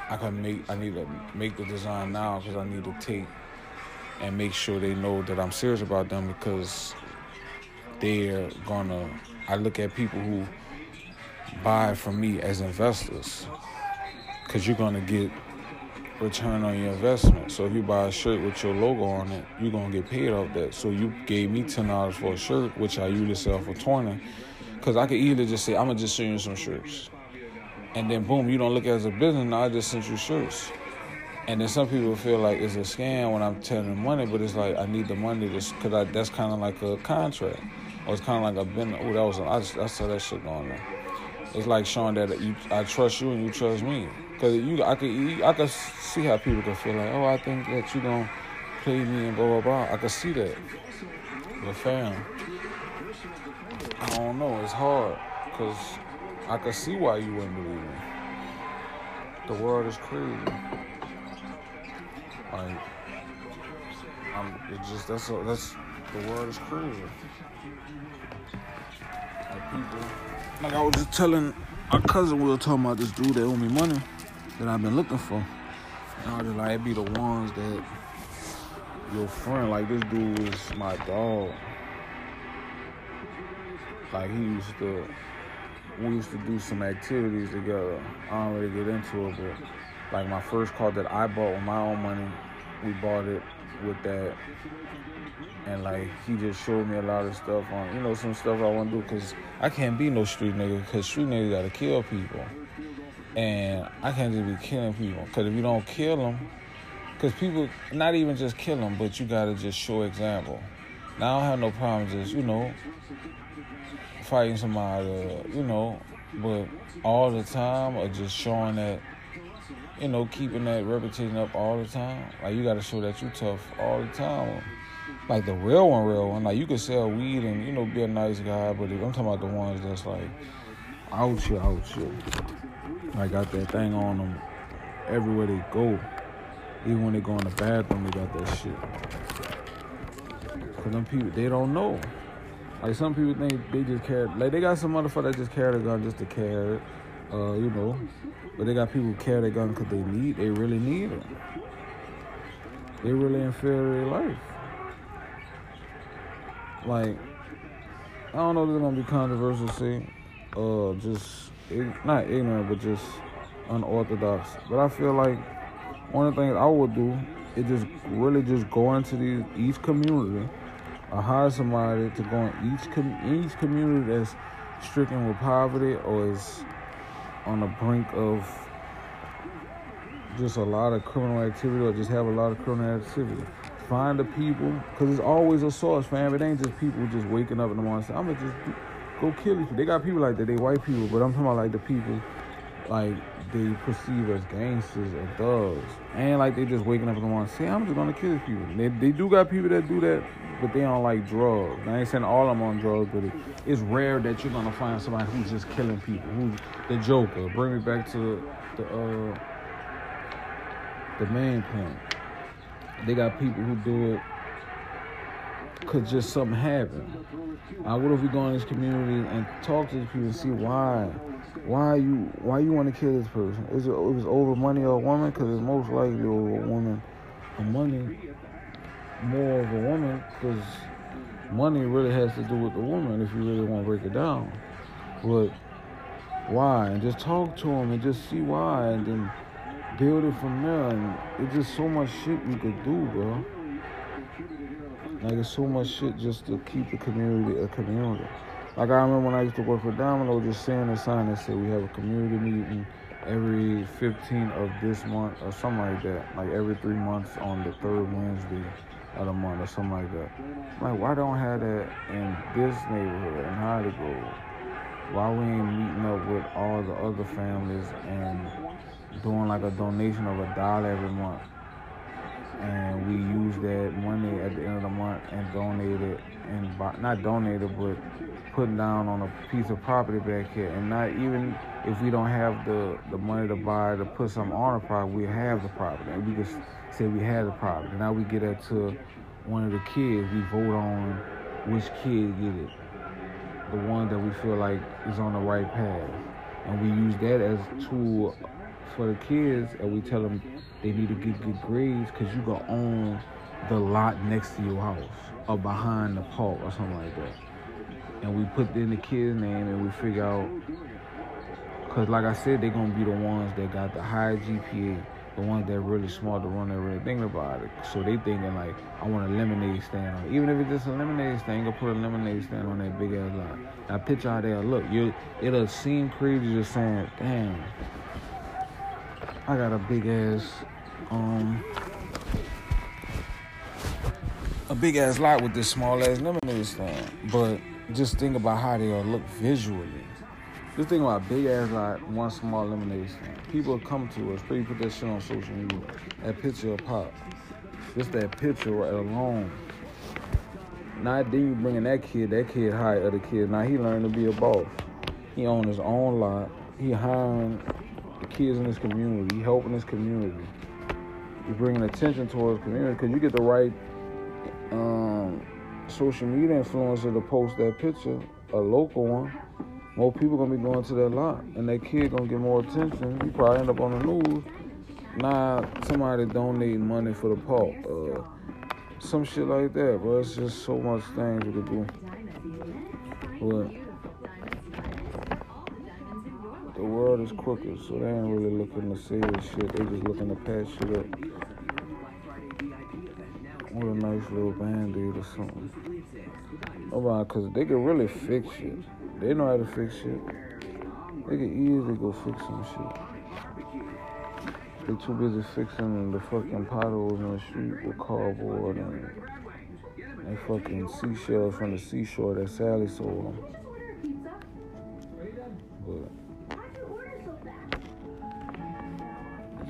I can make. I need to make the design now because I need to take and make sure they know that I'm serious about them because they're gonna. I look at people who buy from me as investors because you're gonna get return on your investment. So if you buy a shirt with your logo on it, you're gonna get paid off that. So you gave me ten dollars for a shirt, which I usually sell for twenty, because I could either just say I'm gonna just send you some shirts, and then boom, you don't look at it as a business. Now I just sent you shirts. And then some people feel like it's a scam when I'm telling them money, but it's like I need the money just because that's kind of like a contract, or it's kind of like a bin. Oh, that was I, just, I saw that shit going on. It's like showing that you, I trust you and you trust me. Cause you, I could, you, I could see how people could feel like, oh, I think that you gonna play me and blah blah blah. I could see that. But fam, I don't know. It's hard, cause I could see why you wouldn't believe me. The world is crazy. Like, I'm. It just that's a, that's the world is crazy. Like people. Like I was just telling my cousin, we were talking about this dude that owe me money that I've been looking for. I was just like, it be the ones that your friend, like this dude was my dog. Like he used to, we used to do some activities together. I don't really get into it, but like my first car that I bought with my own money, we bought it with that and like he just showed me a lot of stuff on you know some stuff I want to do because I can't be no street nigga because street niggas gotta kill people and I can't just be killing people because if you don't kill them because people not even just kill them but you gotta just show example now I don't have no problem just you know fighting somebody you know but all the time or just showing that you know keeping that reputation up all the time like you gotta show that you tough all the time like the real one, real one. Like you could sell weed and you know be a nice guy, but I'm talking about the ones that's like out here, out here. Like got that thing on them everywhere they go. Even when they go in the bathroom, they got that shit. Cause them people, they don't know. Like some people think they just carry, like they got some motherfucker that just carry the gun just to carry it, uh, you know. But they got people who carry the gun because they need, they really need it. They really in fear of their life like I don't know if it's gonna be controversial, see, uh, just not ignorant, but just unorthodox. But I feel like one of the things I would do is just really just go into these each community, or hire somebody to go in each com- each community that's stricken with poverty or is on the brink of just a lot of criminal activity or just have a lot of criminal activity find the people, because it's always a source, fam. It ain't just people just waking up in the morning saying, I'm going to just go kill these people. They got people like that, they white people, but I'm talking about like the people like they perceive as gangsters or thugs. And like they just waking up the morning saying, I'm just going to kill these people. They, they do got people that do that, but they don't like drugs. I ain't saying all of them on drugs, but it, it's rare that you're going to find somebody who's just killing people. Who's the Joker. Bring me back to the, uh, the main point they got people who do it could just something happen? Uh, what if we go in this community and talk to these people and see why? Why you why you want to kill this person? Is it, it was over money or a woman? Because it's most likely over a woman or money more of a woman because money really has to do with the woman if you really want to break it down. But why? And just talk to them and just see why and then build it from there. And it's just so much shit you could do, bro. Like it's so much shit just to keep the community a community. Like I remember when I used to work for Domino, just seeing a sign that said we have a community meeting every 15th of this month or something like that. Like every three months on the third Wednesday of the month or something like that. Like why don't have that in this neighborhood in to? Why we ain't meeting up with all the other families and doing like a donation of a dollar every month? And we use that money at the end of the month and donate it and buy, not donate it but putting down on a piece of property back here. And not even if we don't have the, the money to buy to put something on a property we have the property. And we just say we have the property. Now we get that to one of the kids. We vote on which kid get it. The one that we feel like is on the right path. And we use that as a tool for the kids and we tell them they need to get good grades because you gonna own the lot next to your house or behind the park or something like that. And we put in the kid's name and we figure out, because like I said, they're gonna be the ones that got the high GPA, the ones that really smart, the one that really thinking about it. So they thinking like, I want a lemonade stand on. Even if it's just a lemonade stand, gonna put a lemonade stand on that big ass lot. Now picture how they'll look. You, it'll seem crazy just saying, damn, I got a big ass um a big ass lot with this small ass lemonade stand. But just think about how they'll look visually. Just think about big ass lot, one small lemonade stand. People come to us, please put that shit on social media. That picture will pop. Just that picture right alone. Now then you bringing that kid, that kid high other kids. Now he learned to be a boss. He own his own lot. He hiring the kids in his community. He helping his community you're bringing attention towards community because you get the right um, social media influencer to post that picture, a local one. More people gonna be going to that lot, and that kid gonna get more attention. You probably end up on the news. Nah, somebody donating money for the park, uh, some shit like that, bro. It's just so much things you could do. But the world is crooked, so they ain't really looking to save shit. They just looking to patch shit up with a nice little band-aid or something. Oh, Nobody, cause they can really fix shit. They know how to fix shit. They can easily go fix some shit. They too busy fixing the fucking potholes in the street with cardboard and, and fucking seashells from the seashore that Sally sold them. But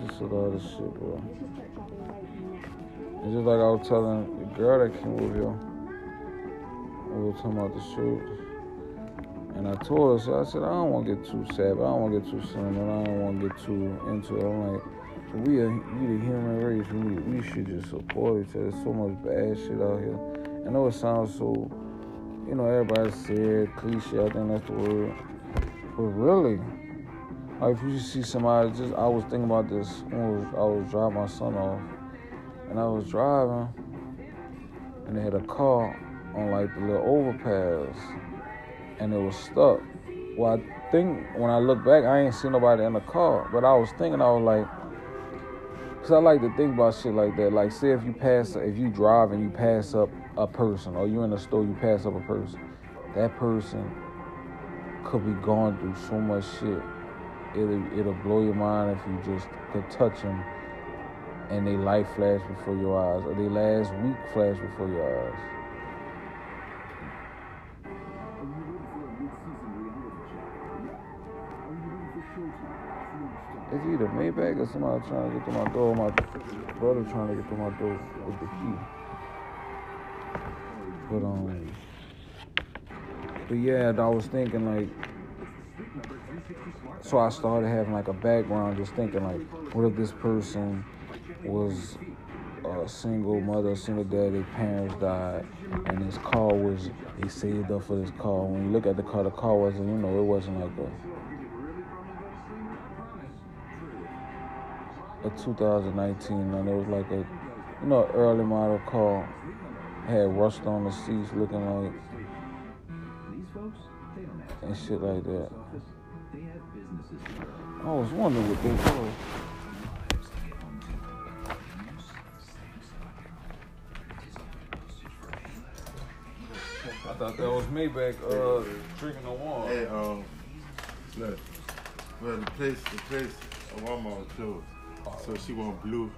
just a lot of shit, bro. It's just like I was telling the girl that came over here. We were talking about the shoot. And I told her, so I said, I don't want to get too sad, but I don't want to get too sentimental, I don't want to get too into it. I'm like, we are we the human race. We we should just support each other. There's so much bad shit out here. I know it sounds so, you know, everybody said cliche. I think that's the word. But really, like if you see somebody, just I was thinking about this when I was, I was driving my son off, and I was driving, and they had a car on like the little overpass, and it was stuck. Well, I think when I look back, I ain't see nobody in the car, but I was thinking, I was like, cause I like to think about shit like that. Like, say if you pass, if you drive and you pass up a person, or you in a store, you pass up a person, that person could be going through so much shit it'll it'll blow your mind if you just could touch them and they life flash before your eyes or they last week flash before your eyes. It's either Maybach or somebody trying to get to my door. My brother trying to get to my door with the key. But um, but yeah, I was thinking like so I started having like a background, just thinking like, what if this person was a single mother, single dad. Their parents died, and this car was he saved up for this car. When you look at the car, the car wasn't you know it wasn't like a a 2019, and it was like a you know early model car. Had rust on the seats, looking like and shit like that. I was wondering what they were. I thought that was Maybach uh, drinking the water. Hey, um, look, well, the place, the place, a Walmart was closed. So she want blue,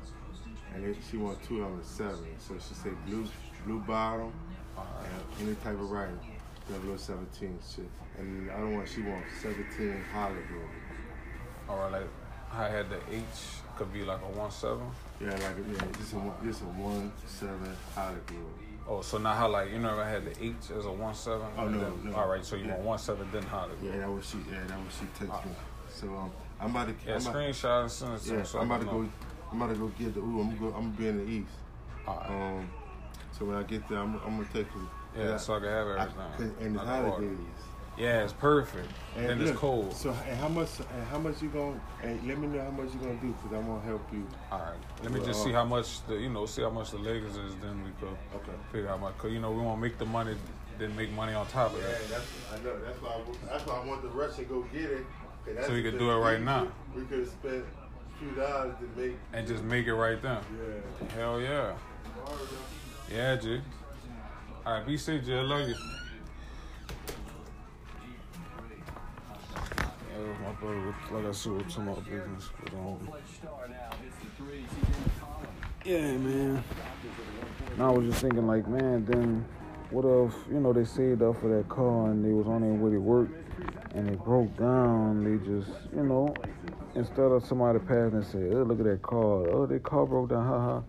and it, she want two number seven. So she say blue, blue bottom, and any type of writing, 017 shit. And I don't want, she want 17 Hollywood. All right, like I had the H could be like a one seven. Yeah, like yeah, this a one, this is one seven. Oh, so now how like you know I had the H as a one seven. Oh, no, then, no. All right, so you Yeah. want one seven then Hollywood. Yeah, that was she. Yeah, that was she text me. So um, I'm about to. Yeah, I'm about, screenshot and send it to yeah, so I'm about to go. I'm about to go get the. Ooh, I'm gonna go. I'm gonna be in the east. All right. Um, so when I get there, I'm, I'm gonna take you. Yeah, so I can have I, everything. cause, and it's I holidays. Yeah, it's perfect. And And it's cold. So and how much? And how much you gonna? And let me know how much you gonna do, cause I'm gonna help you. All right. Let me just uh, see how much the you know see how much the Lakers is. Then we could Okay. figure out how much. Cause you know we want to make the money, then make money on top of Yeah, that. that's I know. That's why. I, that's why I want to rush and go get it. that's So we the could do it right We- now. We could have spent a few dollars to make. And just make it right then. Yeah. Hell yeah. Yeah, G. All right, be safe, G. I love you. My brother. Like I said, my business. But, um, yeah, man. Now I was just thinking, like, man, then what if, you know, they saved up for that car and they was on their way to work and it broke down. They just, you know, instead of somebody passing and say, oh, look at that car. Oh, that car broke down, haha.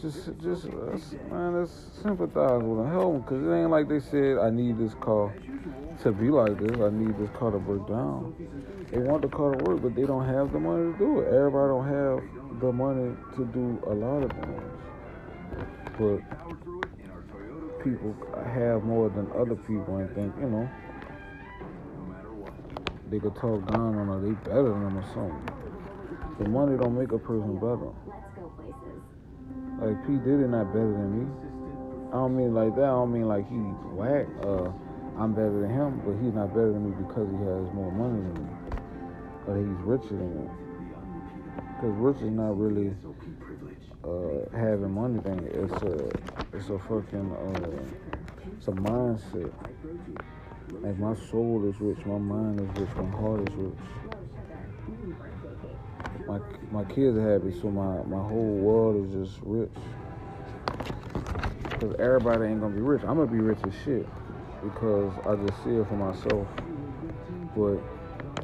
Just, just, let's, man, let's sympathize with them. Help them, because it ain't like they said, I need this car to be like this. I need this car to break down. They want the car to work, but they don't have the money to do it. Everybody don't have the money to do a lot of things. But people have more than other people and think, you know, they could talk down on her, they better than them or something. The money don't make a person better. Like P Diddy not better than me. I don't mean like that. I don't mean like he's whack. Uh, I'm better than him, but he's not better than me because he has more money than me, or he's richer than me. Because rich is not really uh, having money thing. It's a, it's a fucking, uh, it's a mindset. Like my soul is rich, my mind is rich, my heart is rich. My my kids are happy, so my, my whole world is just rich. Cause everybody ain't gonna be rich. I'm gonna be rich as shit because I just see it for myself. But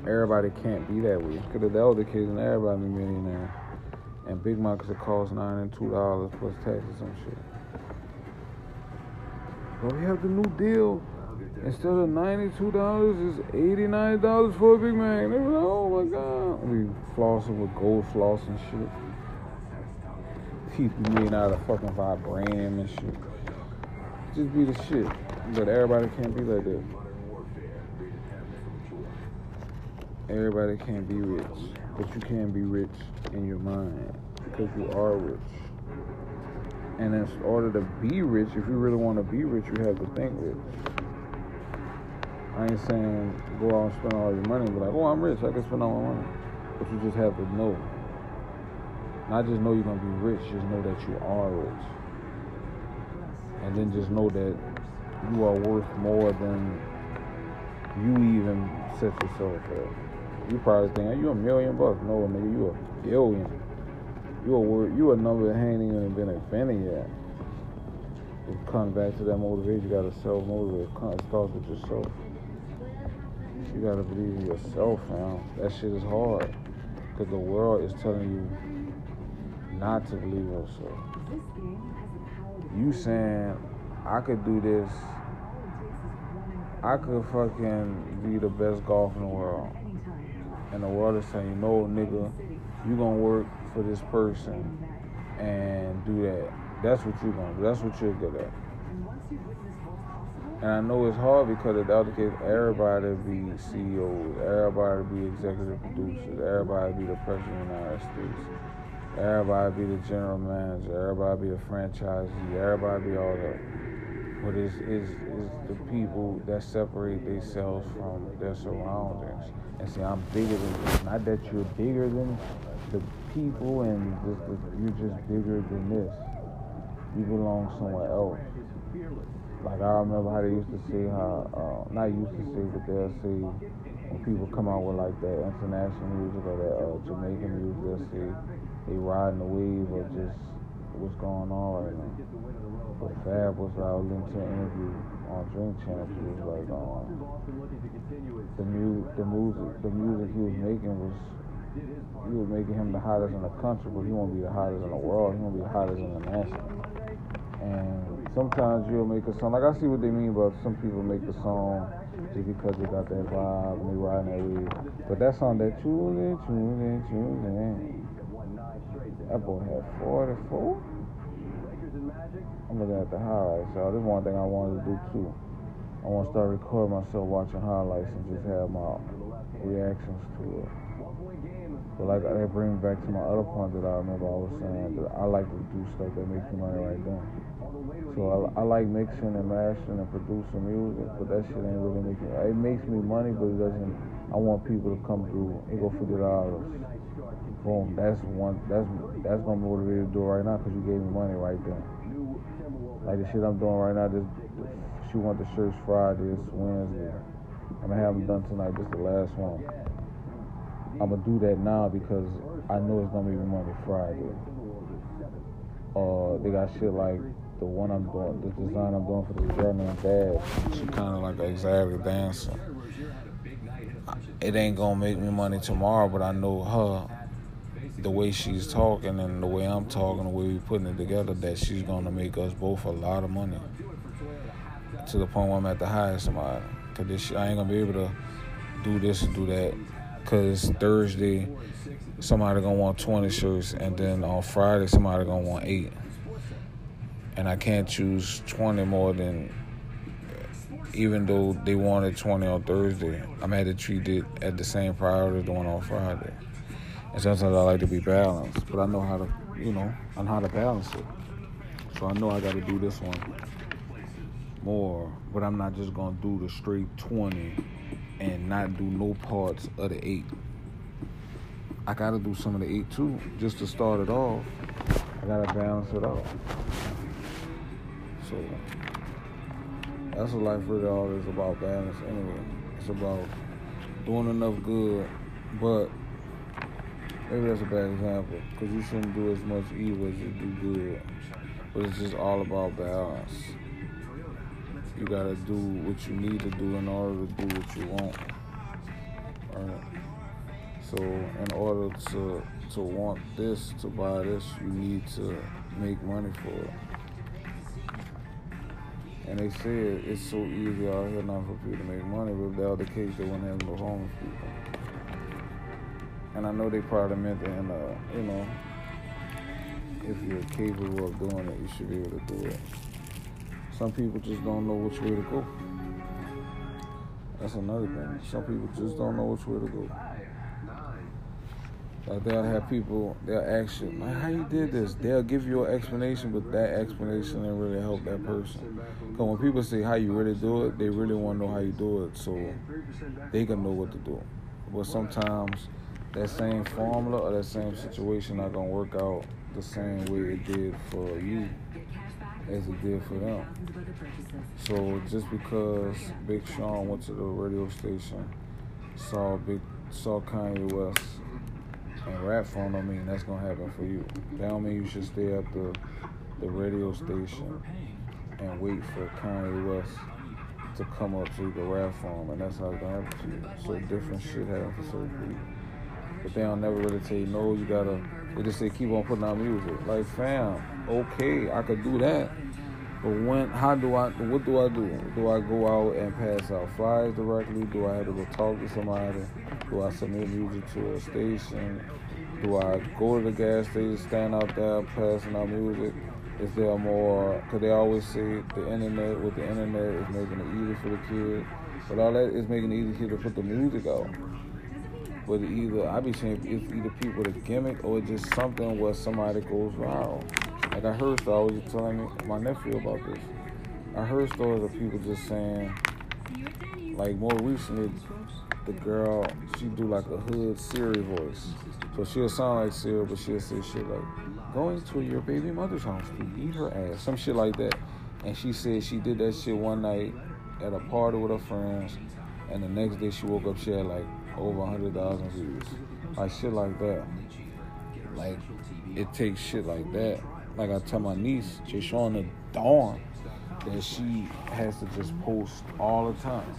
everybody can't be that way. Cause if that was the case, then everybody be millionaire. And Big Macs would cost nine and two dollars plus taxes and shit. But we have the new deal. Instead of ninety-two dollars, it's eighty-nine dollars for a Big Mac. Oh my god. We flossing with gold floss and shit. Teeth be made out of fucking vibranium and shit. Just be the shit. But everybody can't be like that. Everybody can't be rich. But you can be rich in your mind. Because you are rich. And in order to be rich, if you really want to be rich, you have to think rich. I ain't saying go out and spend all your money, but like, oh, I'm rich, I can spend all my money. But you just have to know. Not just know you're gonna be rich, just know that you are rich. And then just know that you are worth more than you even set yourself up. You probably think, "Hey, you a million bucks. No, nigga, you a billion. You a word, you a number that ain't even been invented yet. It comes back to that motivation. You gotta self motivate. It starts with yourself. You gotta believe in yourself, man. That shit is hard. Cause the world is telling you not to believe in yourself. You saying I could do this. I could fucking be the best golfer in the world. And the world is saying, no, nigga, you gonna work for this person and do that. That's what you're gonna do. That's what you're good at. And I know it's hard because in the case, everybody be CEOs, everybody be executive producers, everybody be the president of the United States, everybody be the general manager, everybody be the franchisee, everybody be all that. But it's, it's, it's the people that separate themselves from their surroundings and say, I'm bigger than this. Not that you're bigger than the people and just you're just bigger than this. You belong somewhere else. Like I remember how they used to see how, uh, not used to see, but they'll say when people come out with like that international music or that uh, Jamaican music, they'll say they riding the wave of just what's going on right now. But Fab was out into an interview on Drink Champs. He was like, um, the mu- the music, the music he was making was, he was making him the hottest in the country, but he won't be the hottest in the world. He won't be the hottest international. And sometimes you'll make a song. Like I see what they mean, but some people make the song just because they got that vibe and they riding that wave. But that song, that in, tune in. That boy had 44. I'm looking at the highlights, y'all. This one thing I wanted to do too. I want to start recording myself watching highlights and just have my reactions to it. But like that brings back to my other point that I remember I was saying that I like to do stuff that makes me money right then. So I, I like mixing and mastering and producing music, but that shit ain't really making. It makes me money, but it doesn't. I want people to come through and go fifty dollars. Boom. That's one. That's that's gonna motivate me to do it right now because you gave me money right then. Like the shit I'm doing right now. This she want the shirts Friday. It's Wednesday. I'm gonna have them done tonight. Is the last one. I'm gonna do that now because I know it's gonna me money Friday. Uh, they got shit like the one I'm doing, the design I'm doing for the girl named. She kind of like an exotic dancer. It ain't gonna make me money tomorrow, but I know her, the way she's talking and the way I'm talking, the way we putting it together, that she's gonna make us both a lot of money. To the point where I'm at the highest of my, Cause this I ain't gonna be able to do this and do that. Cause Thursday, somebody gonna want 20 shirts, and then on Friday, somebody gonna want eight and I can't choose 20 more than, even though they wanted 20 on Thursday, I'm had to treat it at the same priority as the one on Friday. And sometimes I like to be balanced, but I know how to, you know, I know how to balance it. So I know I got to do this one more, but I'm not just gonna do the straight 20 and not do no parts of the eight. I gotta do some of the eight too, just to start it off. I gotta balance it out. So that's what life really all is about balance anyway. It's about doing enough good, but maybe that's a bad example because you shouldn't do as much evil as you do good. But it's just all about balance. You gotta do what you need to do in order to do what you want. So in order to to want this, to buy this, you need to make money for it. And they said it's so easy out here now for people to make money, but if that was the case, they wouldn't have no homeless people. And I know they probably meant it in a, you know, if you're capable of doing it, you should be able to do it. Some people just don't know which way to go. That's another thing. Some people just don't know which way to go. Like they'll have people, they'll ask you, how you did this? They'll give you an explanation, but that explanation didn't really help that person. Because when people say how you really do it, they really want to know how you do it so they can know what to do. But sometimes that same formula or that same situation not going to work out the same way it did for you as it did for them. So just because Big Sean went to the radio station, saw Big saw Kanye West and rap phone don't mean that's gonna happen for you. That don't mean you should stay at the the radio station and wait for Kanye West to come up you can rap for and that's how it's gonna happen to you. So different shit happen for certain people. But they don't never really tell you no, you gotta they just say keep on putting out music. Like fam, okay, I could do that. But when how do I what do I do? Do I go out and pass out flyers directly? Do I have to go talk to somebody? Do I submit music to a station? do I go to the gas station, stand out there passing out music? Is there more? Because they always say the internet, with the internet, is making it easy for the kids. But all that is making it easy to put the music out. But either I be saying it's either people with a gimmick or just something where somebody goes viral. Like I heard stories telling me my nephew about this. I heard stories of people just saying, like more recently, the girl she do like a hood Siri voice, so she'll sound like Siri, but she'll say shit like, "Going to your baby mother's house to eat her ass," some shit like that. And she said she did that shit one night at a party with her friends, and the next day she woke up she had like over hundred thousand views, like shit like that. Like it takes shit like that. Like I tell my niece, just showing the dawn that she has to just post all the time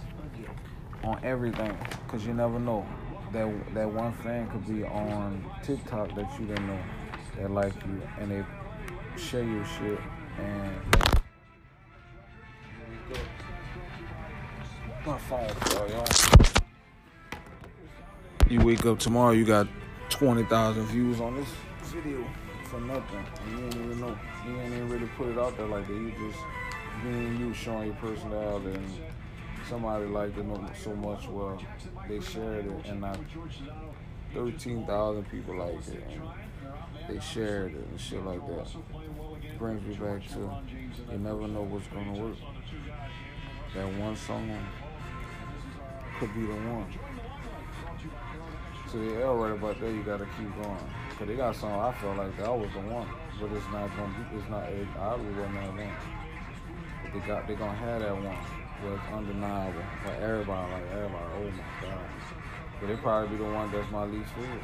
on everything, cause you never know that that one fan could be on TikTok that you didn't know that like you, and they share your shit and. My phone fell, y'all. You wake up tomorrow, you got 20,000 views on this video for nothing. You ain't even know. You ain't even really put it out there like that. You just being you, showing your personality, and somebody liked it so much, well, they shared it, and not 13,000 people liked it, and they shared it and shit like that. Brings me back to you never know what's gonna work. That one song could be the one. So yeah, right about there, you gotta keep going. Cause they got some I felt like that was the one, but it's not gonna be. It's not. It obviously wasn't that one. But they got. They gonna have that one. It's undeniable. Like everybody, like everybody. Oh my god. But it probably be the one that's my least favorite.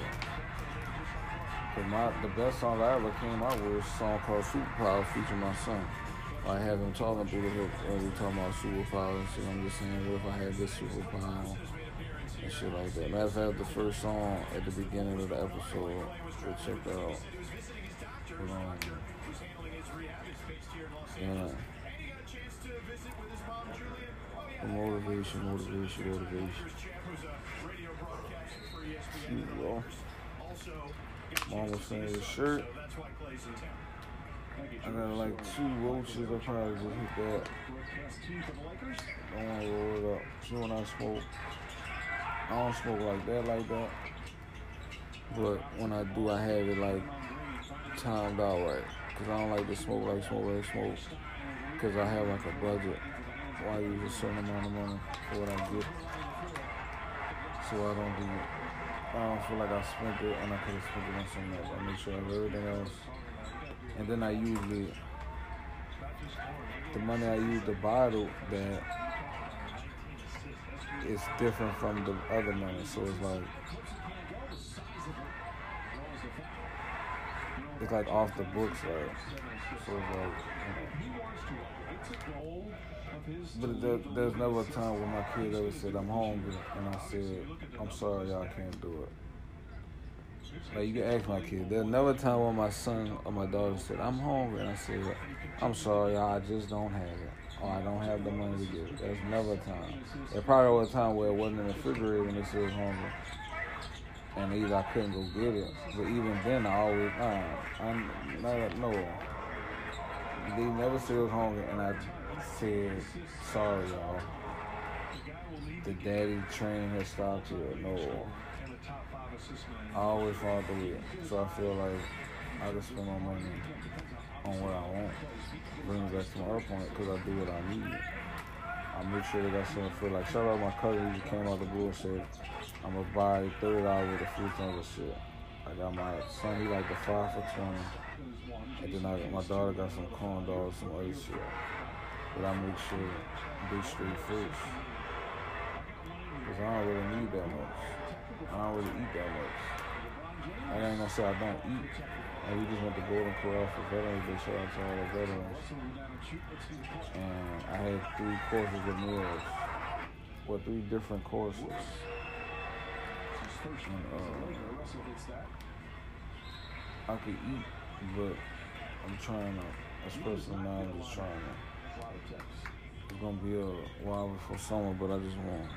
Cause my the best song I ever came out with was a song called Superpower featuring my son. I have him talking through the hook when we talking about superpowers, and. I'm just saying, what if I had this superpower and shit like that. Matter of fact, the first song at the beginning of the episode, we'll check that out. Hold on. Yeah. Motivation, motivation, motivation. Here you go. Mom saying his shirt. I got like two roaches. I probably just hit that. I want to roll it up. See when I smoke, I don't smoke like that, like that. But when I do, I have it like timed out right. Cause I don't like to smoke like smoke like smoke. Cause I have like a budget. Why I use a certain amount of money for what I get. So I don't do it. I don't feel like I spent it and I could have spent it on something else. I make sure I have everything else and then I usually the money I use to bottle that is different from the other money. So it's like it's like off the books, right? So it's like you know. But there, there's never a time when my kid ever said I'm hungry and I said I'm sorry y'all can't do it. Like you can ask my kid. There's never a time when my son or my daughter said, I'm hungry. And I said, I'm sorry, y'all, I just don't have it. Or I don't have the money to get it. There's never a time. There probably was a time where it wasn't in the refrigerator they said was hungry. And either I couldn't go get it. But even then, I always, nah, I'm, not, no. They never said I was hungry. And I said, sorry, y'all. The daddy train has stopped here. No. I always follow the lead. So I feel like I can spend my money on what I want. Bring me back to other point because I do what I need. I make sure that I something for like shout out my cousin who came out the blue and said I'm gonna buy thirty dollars worth of free and shit. I got my son he like the five for twenty. And then I my daughter got some corn dogs, some other shit. But I make sure they straight first. Cause I don't really need that much. I don't really eat that much. I ain't gonna say I don't eat. And we just went to Golden Corral for Veterans Day. Shout out to all the veterans. And I had three courses of meals. Well, three different courses. And, uh, I could eat, but I'm trying to, especially now, I'm just trying to. It's gonna be a while before summer, but I just want to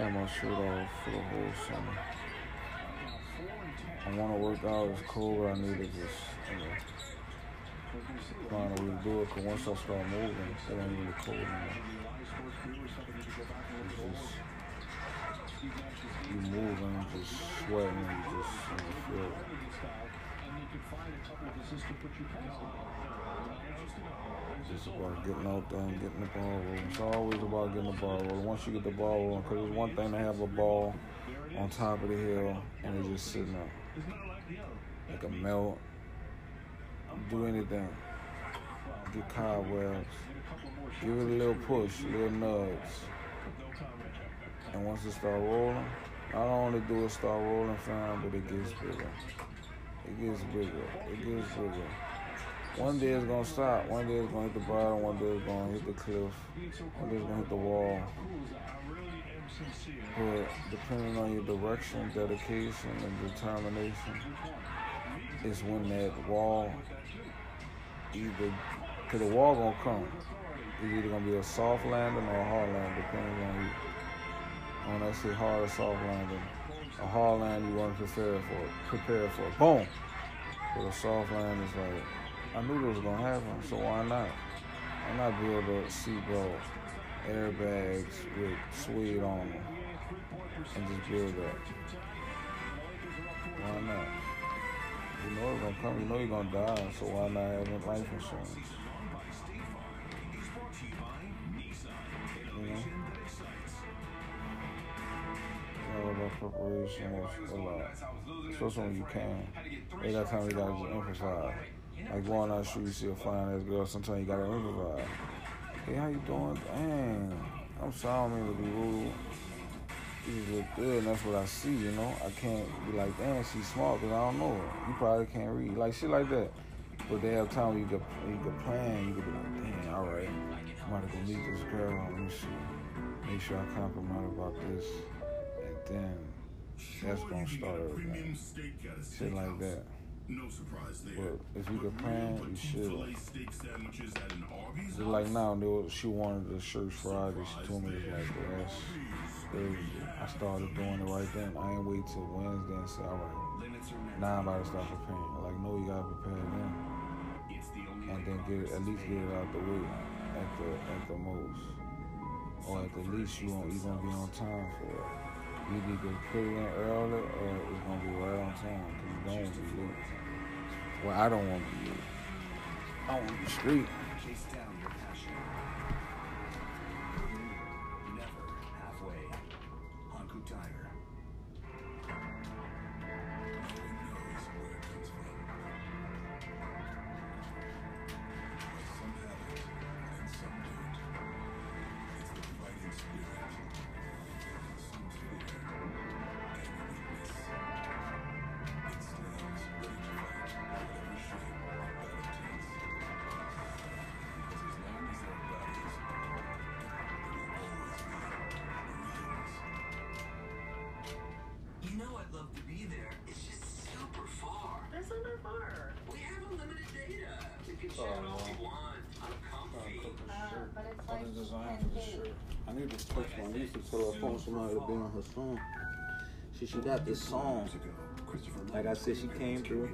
have my shirt off for the whole summer. I want to work out. It's. But I need to just you know, find a do it. Cause once I start moving, it ain't really cold anymore. It's just you moving, just sweating, and you just you know, feel. it. It's just about getting out there and getting the ball rolling. It's always about getting the ball rolling. Once you get the ball rolling, because it's one thing to have a ball on top of the hill and it's just sitting there. It can melt, do anything. Get cobwebs. Give it a little push, little nubs. And once it start rolling, not only do it start rolling fine, but it gets bigger. It gets bigger. It gets bigger. One day it's gonna stop. One day it's gonna hit the bottom. One day it's gonna hit the cliff. One day it's gonna hit the wall. But depending on your direction, dedication, and determination, is when that wall either, cause the wall gonna come. It's either gonna be a soft landing or a hard landing, depending on you. When I say hard or soft landing, a hard landing you want to prepare for. Prepare for. Boom. But a soft landing is like, I knew this was gonna happen, so why not? Why not build a seatbelt, airbags with suede on them, and just build that? Why not? You know it's gonna come. You know you're gonna die, so why not have life insurance? You know? Preparation is a lot. Especially when you can. Got time you gotta just improvise. Like going out the you see a fine ass girl, sometimes you gotta improvise. Hey, how you doing? Dang. I'm sorry, I don't mean to be rude. You just look good, and that's what I see, you know? I can't be like, damn, she's smart, because I don't know her. You probably can't read. Like, shit like that. But they have time you can, you can plan, you can be like, damn, all right. I'm about to go meet this girl. Let me see. Make sure I compliment about this. And then that's going to start everything. Shit like that. No surprise there. But if you can plan, you should. Filet steak sandwiches at an Arby's. Just like now, they was- she wanted the church Friday. She told me it's like the last Thursday. I started doing it right then. I ain't wait till Wednesday and say, all right, now I'm about to start preparing. I'm like, no, you gotta prepare then, and then get it, at least get it out the way at the at the most, or at the least you won't you gonna be on time for it. You either can put it in early or it's gonna be right on time because you don't want to be late. Well, I don't want to be late. I want to be it's What like is design for this feet. shirt? I need to text my niece to tell her phone somebody to be on her song. She she got this song. Like I said, she came through.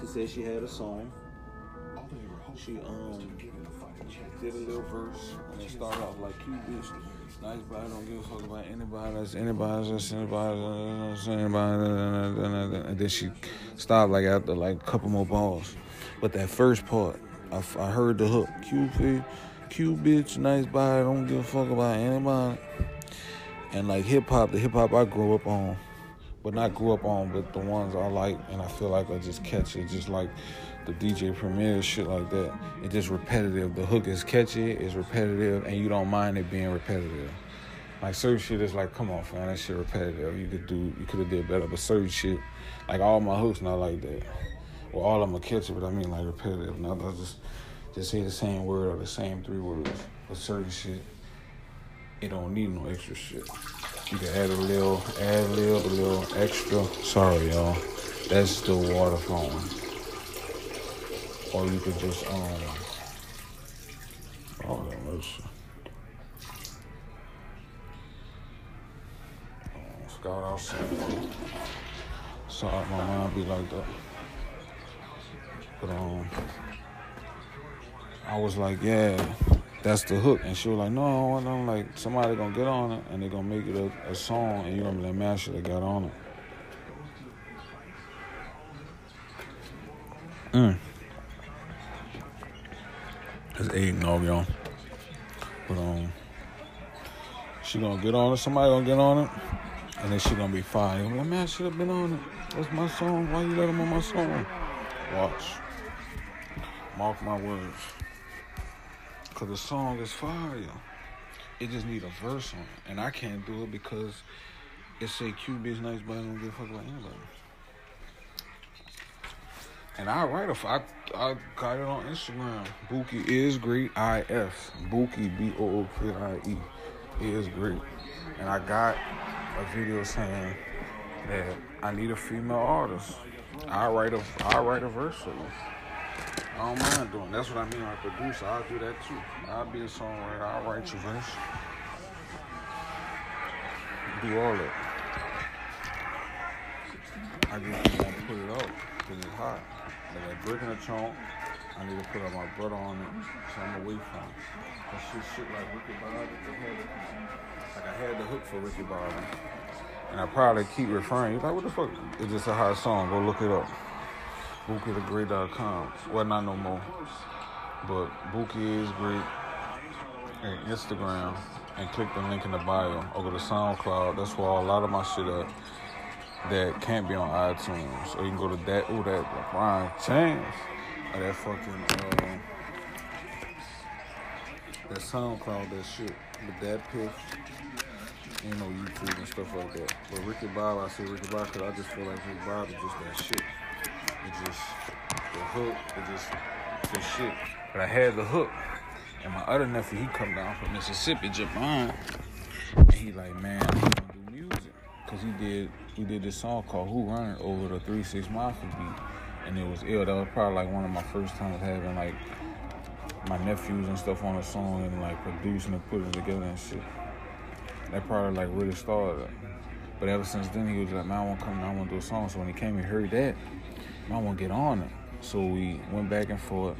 She said she had a song. She um did a little verse and it started off like you bitch. Nice body, don't give a fuck about anybody. That's anybody. That's anybody. That's anybody. And then she stopped like after like a couple more balls. But that first part, I, I heard the hook. Cupid, cute bitch, nice body, don't give a fuck about anybody. And like hip hop, the hip hop I grew up on, but not grew up on, but the ones I like and I feel like I just catch it, just like the DJ Premier shit like that. It's just repetitive. The hook is catchy, it's repetitive, and you don't mind it being repetitive. Like certain shit is like, come on, fam, that shit repetitive. You could do, you could have did better. But certain shit, like all my hooks, not like that. Well, all of them are catchy, but I mean like repetitive. Not just just say the same word or the same three words. But certain shit, it don't need no extra shit. You can add a little, add a little, a little extra. Sorry, y'all. That's the water flowing. Or you could just um. Oh, mercy. Oh, Scout outside. Sorry, my mind be like that. But um, I was like, yeah, that's the hook, and she was like, no, and I'm like, somebody gonna get on it, and they gonna make it a, a song, and you be like, man, should have got on it. Mm. It's eggnog, y'all. But um, she gonna get on it. Somebody gonna get on it, and then she gonna be fine. I'm like, man, I should have been on it. That's my song. Why you let him on my song? Watch. Mark my words. Cause the song is fire. It just need a verse on it, and I can't do it because it say Q bitch nice, but I don't give a fuck about anybody. And I write a, I, I got it on Instagram. Bookie is great. I F Bookie B O O K I E is great. And I got a video saying that I need a female artist. I write a I write a verse for you. I don't mind doing. That's what I mean. I produce. I'll do that too. I'll be a songwriter. I'll write your verse. Do all that. I just want to put it out because it's hot. Like that brick in the trunk, I need to put my brother on it, so I'm away from it. That shit, shit like Ricky Bobby. Like I had the hook for Ricky Bobby, and I probably keep referring. You're like, what the fuck? It's just a hot song. Go look it up. BookieTheGreat.com. Well, not no more. But Bookie is great. And Instagram, and click the link in the bio. Or go to SoundCloud. That's where a lot of my shit up that can't be on iTunes. Or you can go to that, oh, that Brian Chance, Or that fucking, uh, that SoundCloud, that shit. But that piff, ain't no YouTube and stuff like that. But Ricky Bob, I say Ricky Bob because I just feel like Ricky Bob is just that shit. It just, the hook, it just, the shit. But I had the hook. And my other nephew, he come down from Mississippi, Javon. And he like, man, I want to do music. Cause he did, he did this song called Who Run over the 3 6 Mafia beat. And it was ill. That was probably like one of my first times having like my nephews and stuff on a song and like producing and putting together and shit. That probably like really started. But ever since then, he was like, man, I want to come, down, I want to do a song. So when he came he heard that, I want to get on it. So we went back and forth.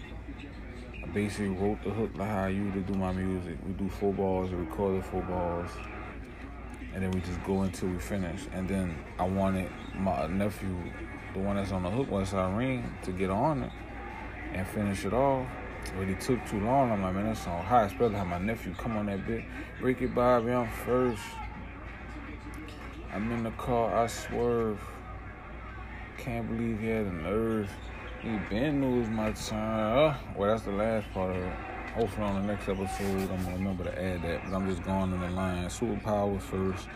I basically wrote the hook like how I usually do my music. We do four bars, we recorded four bars, and then we just go until we finish. And then I wanted my nephew, the one that's on the hook, once I ring, to get on it and finish it off. But it took too long. I'm like, man, that song high. Especially have my nephew come on that bit. Ricky Bobby, I'm first. I'm in the car, I swerve. Can't believe he had the nerve. He been was my time. Oh, well, that's the last part of it. Hopefully on the next episode, I'm gonna remember to add that. But I'm just going in the line. Superpowers first.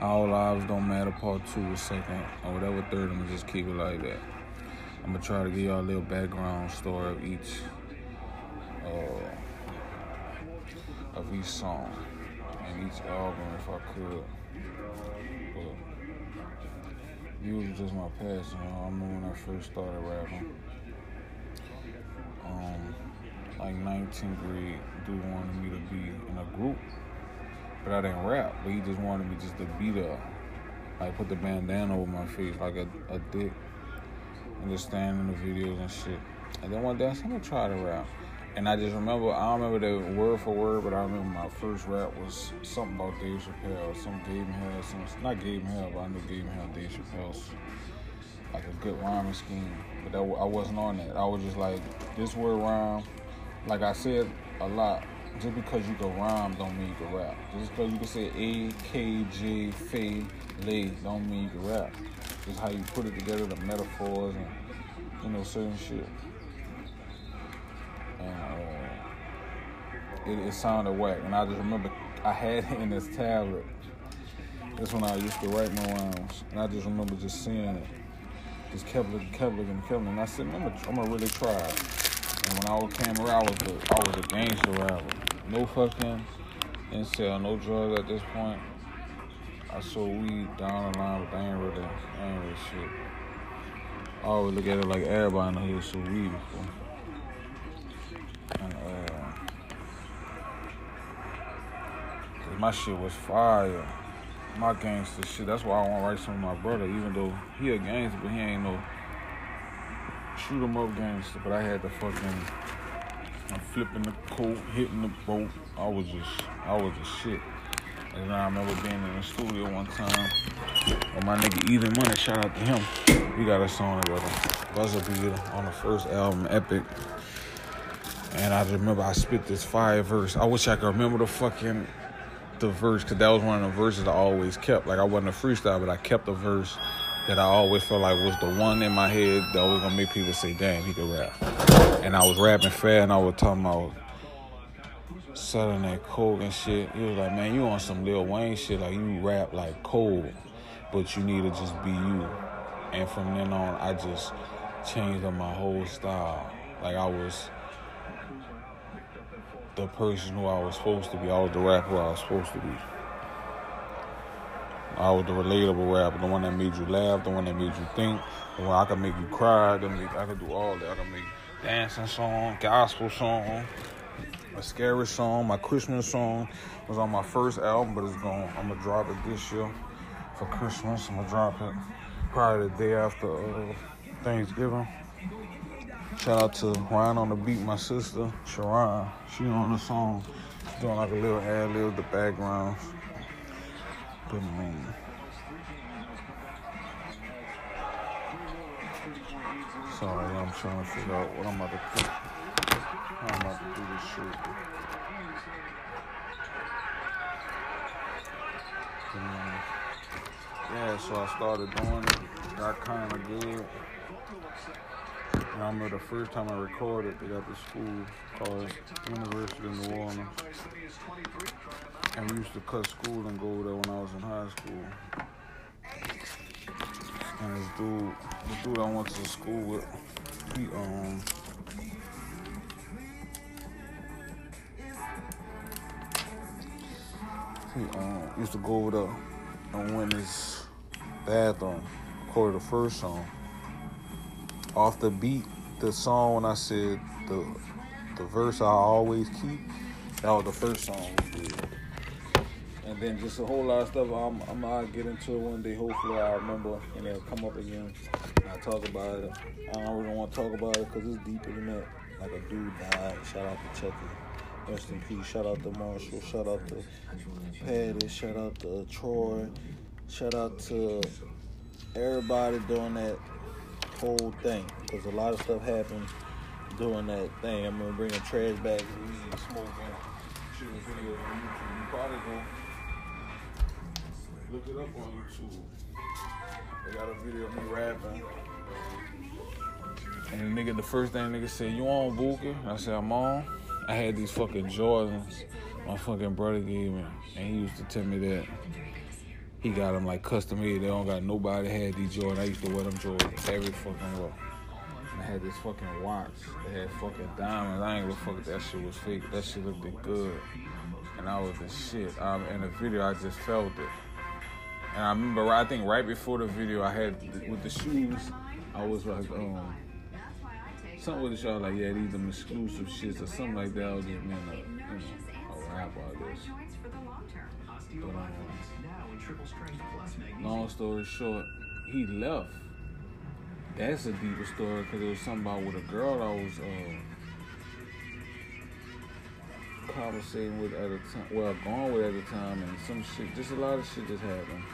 All lives don't matter. Part two is second, or whatever third. I'm gonna just keep it like that. I'm gonna try to give y'all a little background story of each, uh, of each song and each album, if I could. Music is just my passion. You know? I remember when I first started rapping. Um, like 19th grade, dude wanted me to be in a group, but I didn't rap. But he just wanted me just to be there, like put the bandana over my face like a, a dick, and just stand in the videos and shit. And then one day I said, I'm gonna try to rap. And I just remember, I don't remember the word for word, but I remember my first rap was something about Dave Chappelle. Some gave him hell, some, not gave him hell, but I knew gave him hell Dave Chappelle's like a good rhyming scheme. But that, I wasn't on that. I was just like, this word rhyme. Like I said a lot, just because you can rhyme don't mean you can rap. Just because you can say A, K, J, Faye, Lay, don't mean you can rap. It's how you put it together, the metaphors and, you know, certain shit. And uh, it, it sounded whack. And I just remember I had it in this tablet. That's when I used to write my rhymes. And I just remember just seeing it. Just kept looking, kept looking, kept looking. And I said, I'm gonna, I'm gonna really try. And when I came around, I was a, I was a gangster rapper. No fucking incel, no drugs at this point. I sold weed down the line, but I ain't really, I ain't really shit. I always look at it like everybody in the hood sold weed before. And, uh, 'cause my shit was fire. my gangster shit. That's why I want to write some of my brother, even though he a gangster, but he ain't no shoot 'em up gangster. But I had the fucking, I'm flipping the coat, hitting the boat. I was just, I was just shit. And I remember being in the studio one time with my nigga Even Money. Shout out to him. We got a song together, Buzzer Beater, on the first album, Epic. And I remember I spit this fire verse. I wish I could remember the fucking the verse because that was one of the verses I always kept. Like I wasn't a freestyle, but I kept a verse that I always felt like was the one in my head that was gonna make people say, "Damn, he could rap." And I was rapping fair, and I was talking about selling that coke and shit. He was like, "Man, you on some Lil Wayne shit? Like you rap like cold, but you need to just be you." And from then on, I just changed up my whole style. Like I was the person who I was supposed to be. I was the rapper I was supposed to be. I was the relatable rapper, the one that made you laugh, the one that made you think, the one I could make you cry, I could, make, I could do all that. I could make dancing song, gospel song, a scary song. My Christmas song was on my first album, but it's going. I'm gonna drop it this year for Christmas. I'm gonna drop it probably the day after uh, Thanksgiving. Shout out to Ryan on the beat, my sister, Sharon. She on the song. She's doing like a little ad lib, the background. But man. Sorry, I'm trying to figure out what I'm about to put. How I'm about to do this shit. Man, yeah, so I started doing it. Got kind of good. And I remember the first time I recorded it at the school called University of New Orleans. And we used to cut school and go there when I was in high school. And this dude, the dude I went to school with, he um he um used to go over there and win his bathroom, recorded the first song off the beat, the song when I said the the verse I always keep, that was the first song we did. And then just a whole lot of stuff. I'm, I'm gonna get into it one day. Hopefully, I remember and it'll come up again. I talk about it. I don't really want to talk about it because it's deeper than that. Like a dude died. Shout out to Chucky. Rest in peace. Shout out to Marshall. Shout out to Patty. Shout out to Troy. Shout out to everybody doing that whole thing because a lot of stuff happened during that thing. I remember bringing trash bags, weed, and smoking, shooting videos on YouTube. You probably go look it up on YouTube. They got a video of me rapping. And the nigga, the first thing nigga said, you on Booker? I said, I'm on. I had these fucking Jordans my fucking brother gave me. And he used to tell me that he got them like custom made. They don't got nobody had these Jordans. I used to wear them Jordans every fucking way. I had this fucking watch. They had fucking diamonds. I ain't gonna fuck that shit was fake. That shit looked good. And I was the shit. Um, in the video, I just felt it. And I remember, I think right before the video, I had with the shoes, I was like, um, something with the show like, yeah, these them exclusive shits or something like that. I was just being a, you know, a rap artist. But, um, long story short, he left. That's a deeper story because it was something about with a girl I was uh, conversating with at the time, well, going with at the time, and some shit, just a lot of shit just happened.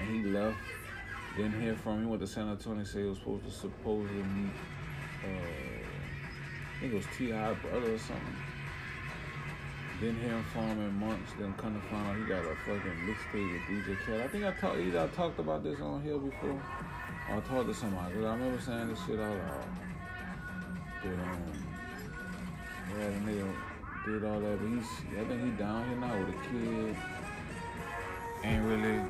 And he left. Didn't hear from him. Went to San Antonio. Said he was supposed to supposedly meet. Uh, I think it was T.I. brother or something. Didn't hear from him in months. Then come to find out he got a fucking mixtape with DJ Khaled. I think I talked either I talked about this on here before. Or I talked to somebody. I remember saying this shit out loud. But um, yeah, the nigga did all that. But he's, I think he down here now with a kid. Ain't really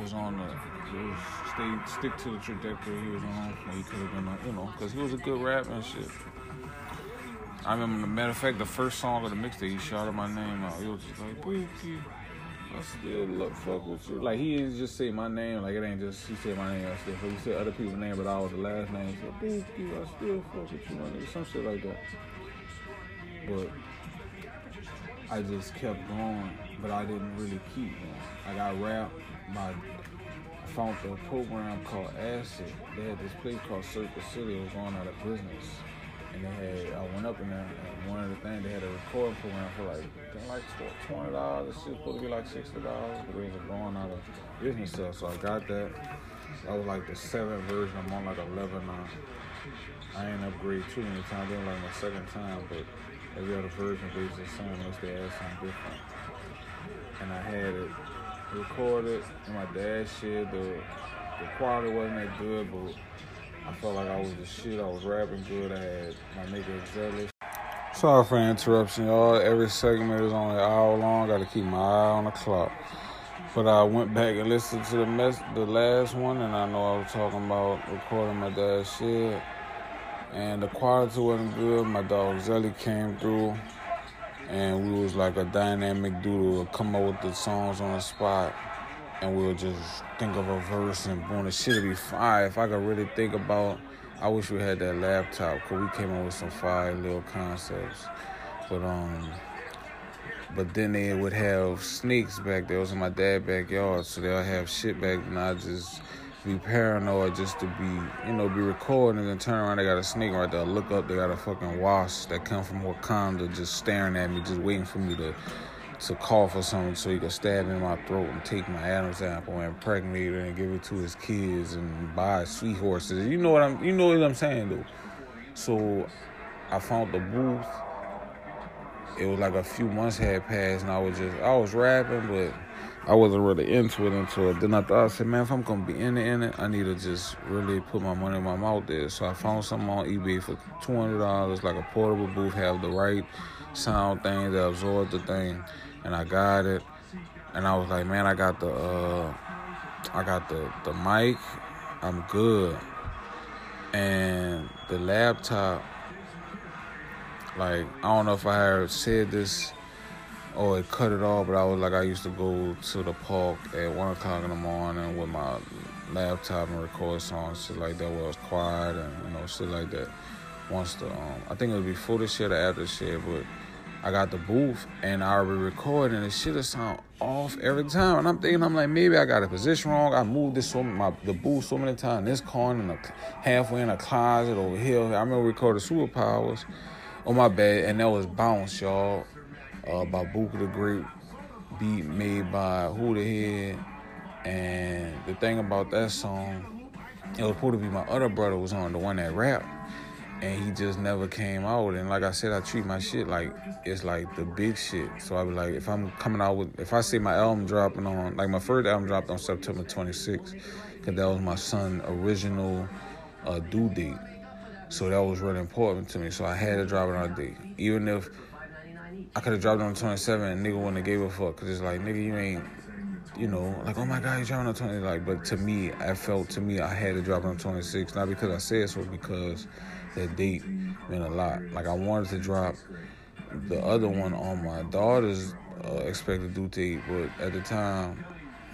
was on the stay stick to the trajectory he was on. He could have been, on, you know, because he was a good rapper and shit. I remember, matter of fact, the first song of the mixtape, he shouted my name out. He was just like, Bookie, I still love fuck with you. Like, he didn't just say my name, like, it ain't just, he said my name, I still. He said other people's name, but I was the last name. Bookie, I still fuck with you, my nigga. Some shit like that. But I just kept going, but I didn't really keep going. I got rap. My I found a program called Acid. They had this place called Circuit City. It was going out of business. And they had, I went up and one of the things, they had a recording program for like, like twenty dollars. This shit was supposed to be like sixty dollars, but it was going out of business stuff. So I got that. That was like the seventh version. I'm on like eleven now. I ain't upgrade too many times. Doing like my second time, but every other version basically the same. Unless they add something different. And I had it recorded and my dad shit. The the quality wasn't that good, but I felt like I was the shit. I was rapping good. I had my nigga Zealous. Sorry for interruption, y'all. Every segment is only an hour long. Got to keep my eye on the clock. But I went back and listened to the mess, the last one, and I know I was talking about recording my dad's shit, and the quality wasn't good. My dog Zelly came through, and we was like a dynamic duo. To come up with the songs on the spot, and we'll just think of a verse and boom, the shit'll be fire. If I could really think about, I wish we had that laptop, cause we came up with some fire little concepts, but um. But then they would have snakes back there. It was in my dad's backyard, so they'll have shit back and I just be paranoid just to be, you know, be recording and then turn around, they got a snake right there. Look up, they got a fucking wasp that come from Wakanda just staring at me, just waiting for me to to cough or something so he could stab in my throat and take my Adam's apple and impregnate it and give it to his kids and buy sweet horses. You know what I'm you know what I'm saying though. So I found the booth it was like a few months had passed and I was just I was rapping but I wasn't really into it until. Then I thought I said, man, if I'm gonna be in it in it, I need to just really put my money in my mouth there. So I found something on eBay for two hundred dollars, like a portable booth, have the right sound thing that absorb the thing, and I got it. And I was like, man, I got the uh I got the the mic, I'm good. And the laptop like I don't know if I had said this or it cut it off, but I was like I used to go to the park at one o'clock in the morning with my laptop and record songs, shit like that, where it was quiet and you know shit like that. Once the um, I think it was before the shit or after the shit, but I got the booth and I already recording and the shit will sound off every time. And I'm thinking, I'm like, maybe I got a position wrong. I moved this so my the booth so many times. This corner, the, halfway in a closet over here. I remember recording Superpowers on my bed, and that was Bounce, y'all, uh, by Bookie the Great, beat made by Who the Head. And the thing about that song, it was supposed to be my other brother was on the one that rap, and he just never came out. And like I said, I treat my shit like it's like the big shit. So I be like, if I'm coming out with, if I see my album dropping on, like my first album dropped on September 26th, because that was my son' original uh, due date. So that was really important to me. So I had to drop it on a date. Even if I could have dropped it on 27 and nigga wouldn't have gave a fuck. Cause it's like, nigga, you ain't, you know, like, oh my God, you dropping on 20. Like, but to me, I felt to me, I had to drop on 26. Not because I said so, because that date meant a lot. Like, I wanted to drop the other one on my daughter's uh, expected due date, but at the time,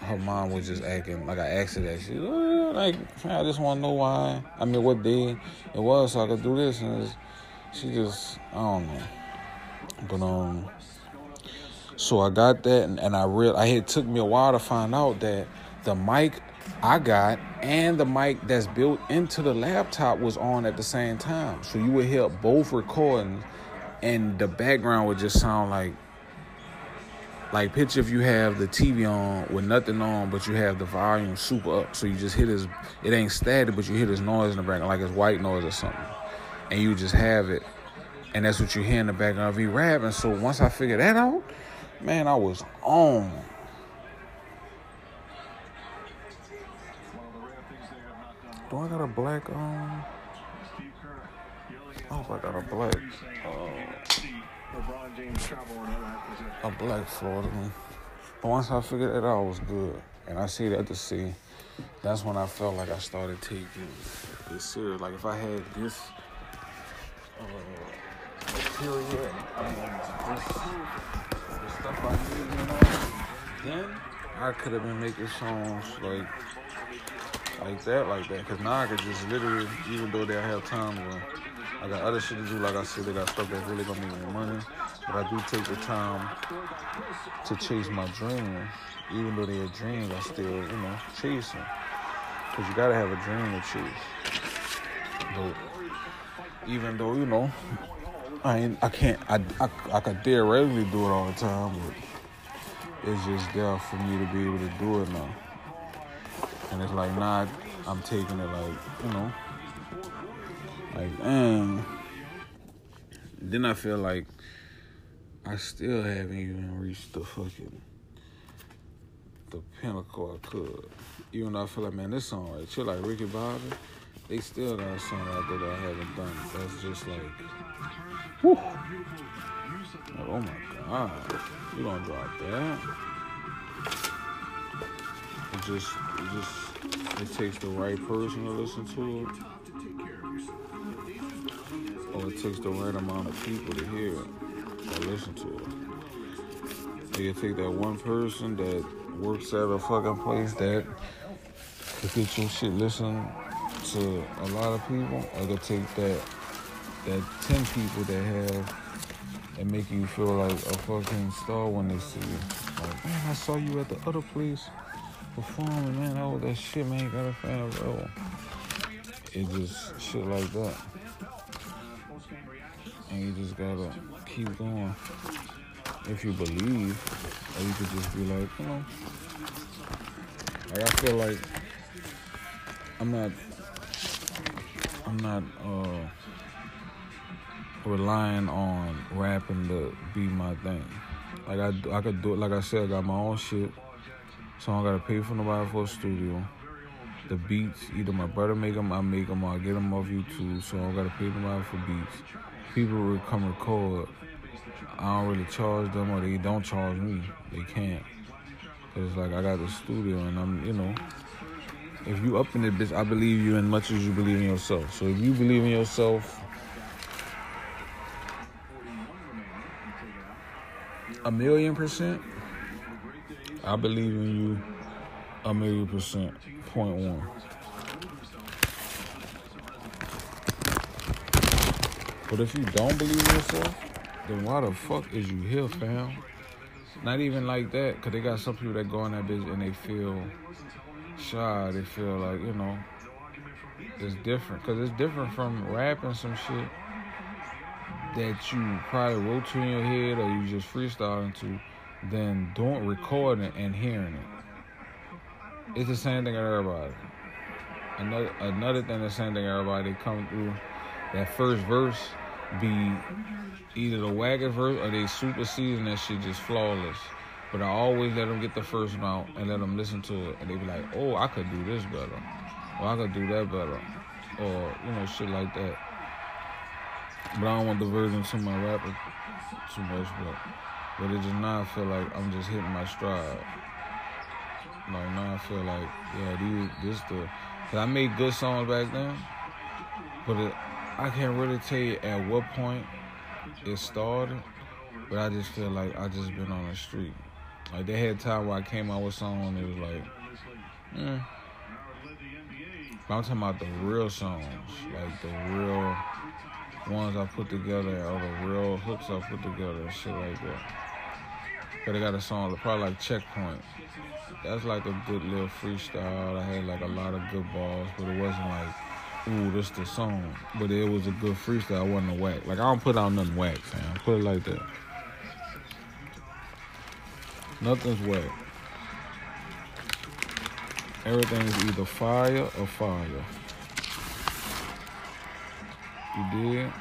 her mom was just acting like I asked her that. She like, I just want to know why. I mean, what day it was so I could do this. And she just, I don't know. But, um, so I got that, and, and I real I it took me a while to find out that the mic I got and the mic that's built into the laptop was on at the same time. So you would hear both recordings, and the background would just sound like like picture if you have the TV on with nothing on, but you have the volume super up, so you just hear this. It ain't static, but you hear this noise in the background, like it's white noise or something, and you just have it, and that's what you hear in the background of you rapping. So once I figured that out, man, I was on. Do I got a black um? I I got a black. Uh, and a black Florida one. But once I figured that out, it was good. And I see that to see. That's when I felt like I started taking it serious. Like if I had this uh, I mean, this, the stuff I need, you know, then I could have been making songs like like that, like that. Cause now I could just literally, even though they have time, I got other shit to do. Like I said, they got stuff that's really gonna make me money. But I do take the time to chase my dreams. Even though they're dreams, I still, you know, chase them. Because you gotta have a dream to chase. But even though, you know, I ain't, I can't, I, I, I could theoretically do it all the time, but it's just there for me to be able to do it now. And it's like, nah, I'm taking it like, you know, like, damn. Then I feel like I still haven't even reached the fucking the pinnacle I could. Even though I feel like, man, this song right, shit like Ricky Bobby, they still got a song out there that I haven't done. That's just like, whew. Like, oh my god, you gonna drop that? Just, it just, it takes the right person to listen to it, or it takes the right amount of people to hear it or listen to it. You take that one person that works at a fucking place that could get your shit listened to a lot of people. I could take that that ten people that have and make you feel like a fucking star when they see you. Like, man, I saw you at the other place performing, man. Oh, that shit, man, got a fan of oh. It just shit like that. And you just gotta keep going. If you believe, or you could just be like, you know, like I feel like I'm not, I'm not uh, relying on rapping to be my thing. Like I, I could do it. Like I said, I got my own shit, so I don't gotta pay for nobody for a studio. The beats, either my brother make them, I make them, or I get them off YouTube, so I don't gotta pay nobody for beats. People will come record. I don't really charge them, or they don't charge me. They can't. Cause it's like I got the studio, and I'm, you know, if you up in it, bitch, I believe you as much as you believe in yourself. So if you believe in yourself, a million percent, I believe in you a million percent. Point one. But if you don't believe in yourself, then why the fuck is you here, fam? Not even like that, because they got some people that go in that bitch and they feel shy. They feel like, you know, it's different. Because it's different from rapping some shit that you probably wrote to in your head or you just freestyling to than doing recording and hearing it. It's the same thing with everybody. Another another thing the same thing everybody come through that first verse be either the wagon verse or they super season that shit just flawless. But I always let them get the first one and let them listen to it, and they be like, "Oh, I could do this better, or I could do that better, or you know, shit like that." But I don't want the version to my rapper too much, but but it just now I feel like I'm just hitting my stride. Like now I feel like yeah, these this the cause I made good songs back then, but it, I can't really tell you at what point it started. But I just feel like I just been on the street. Like they had time where I came out with songs and it was like. Eh. But I'm talking about the real songs, like the real ones I put together or the real hooks I put together and shit like that. But I got a song probably like Checkpoint. That's like a good little freestyle. I had like a lot of good balls, but it wasn't like, ooh, this the song. But it was a good freestyle. It wasn't a whack. Like I don't put out nothing whack, fam. Put it like that. Nothing's whack. Everything's either fire or fire. You did?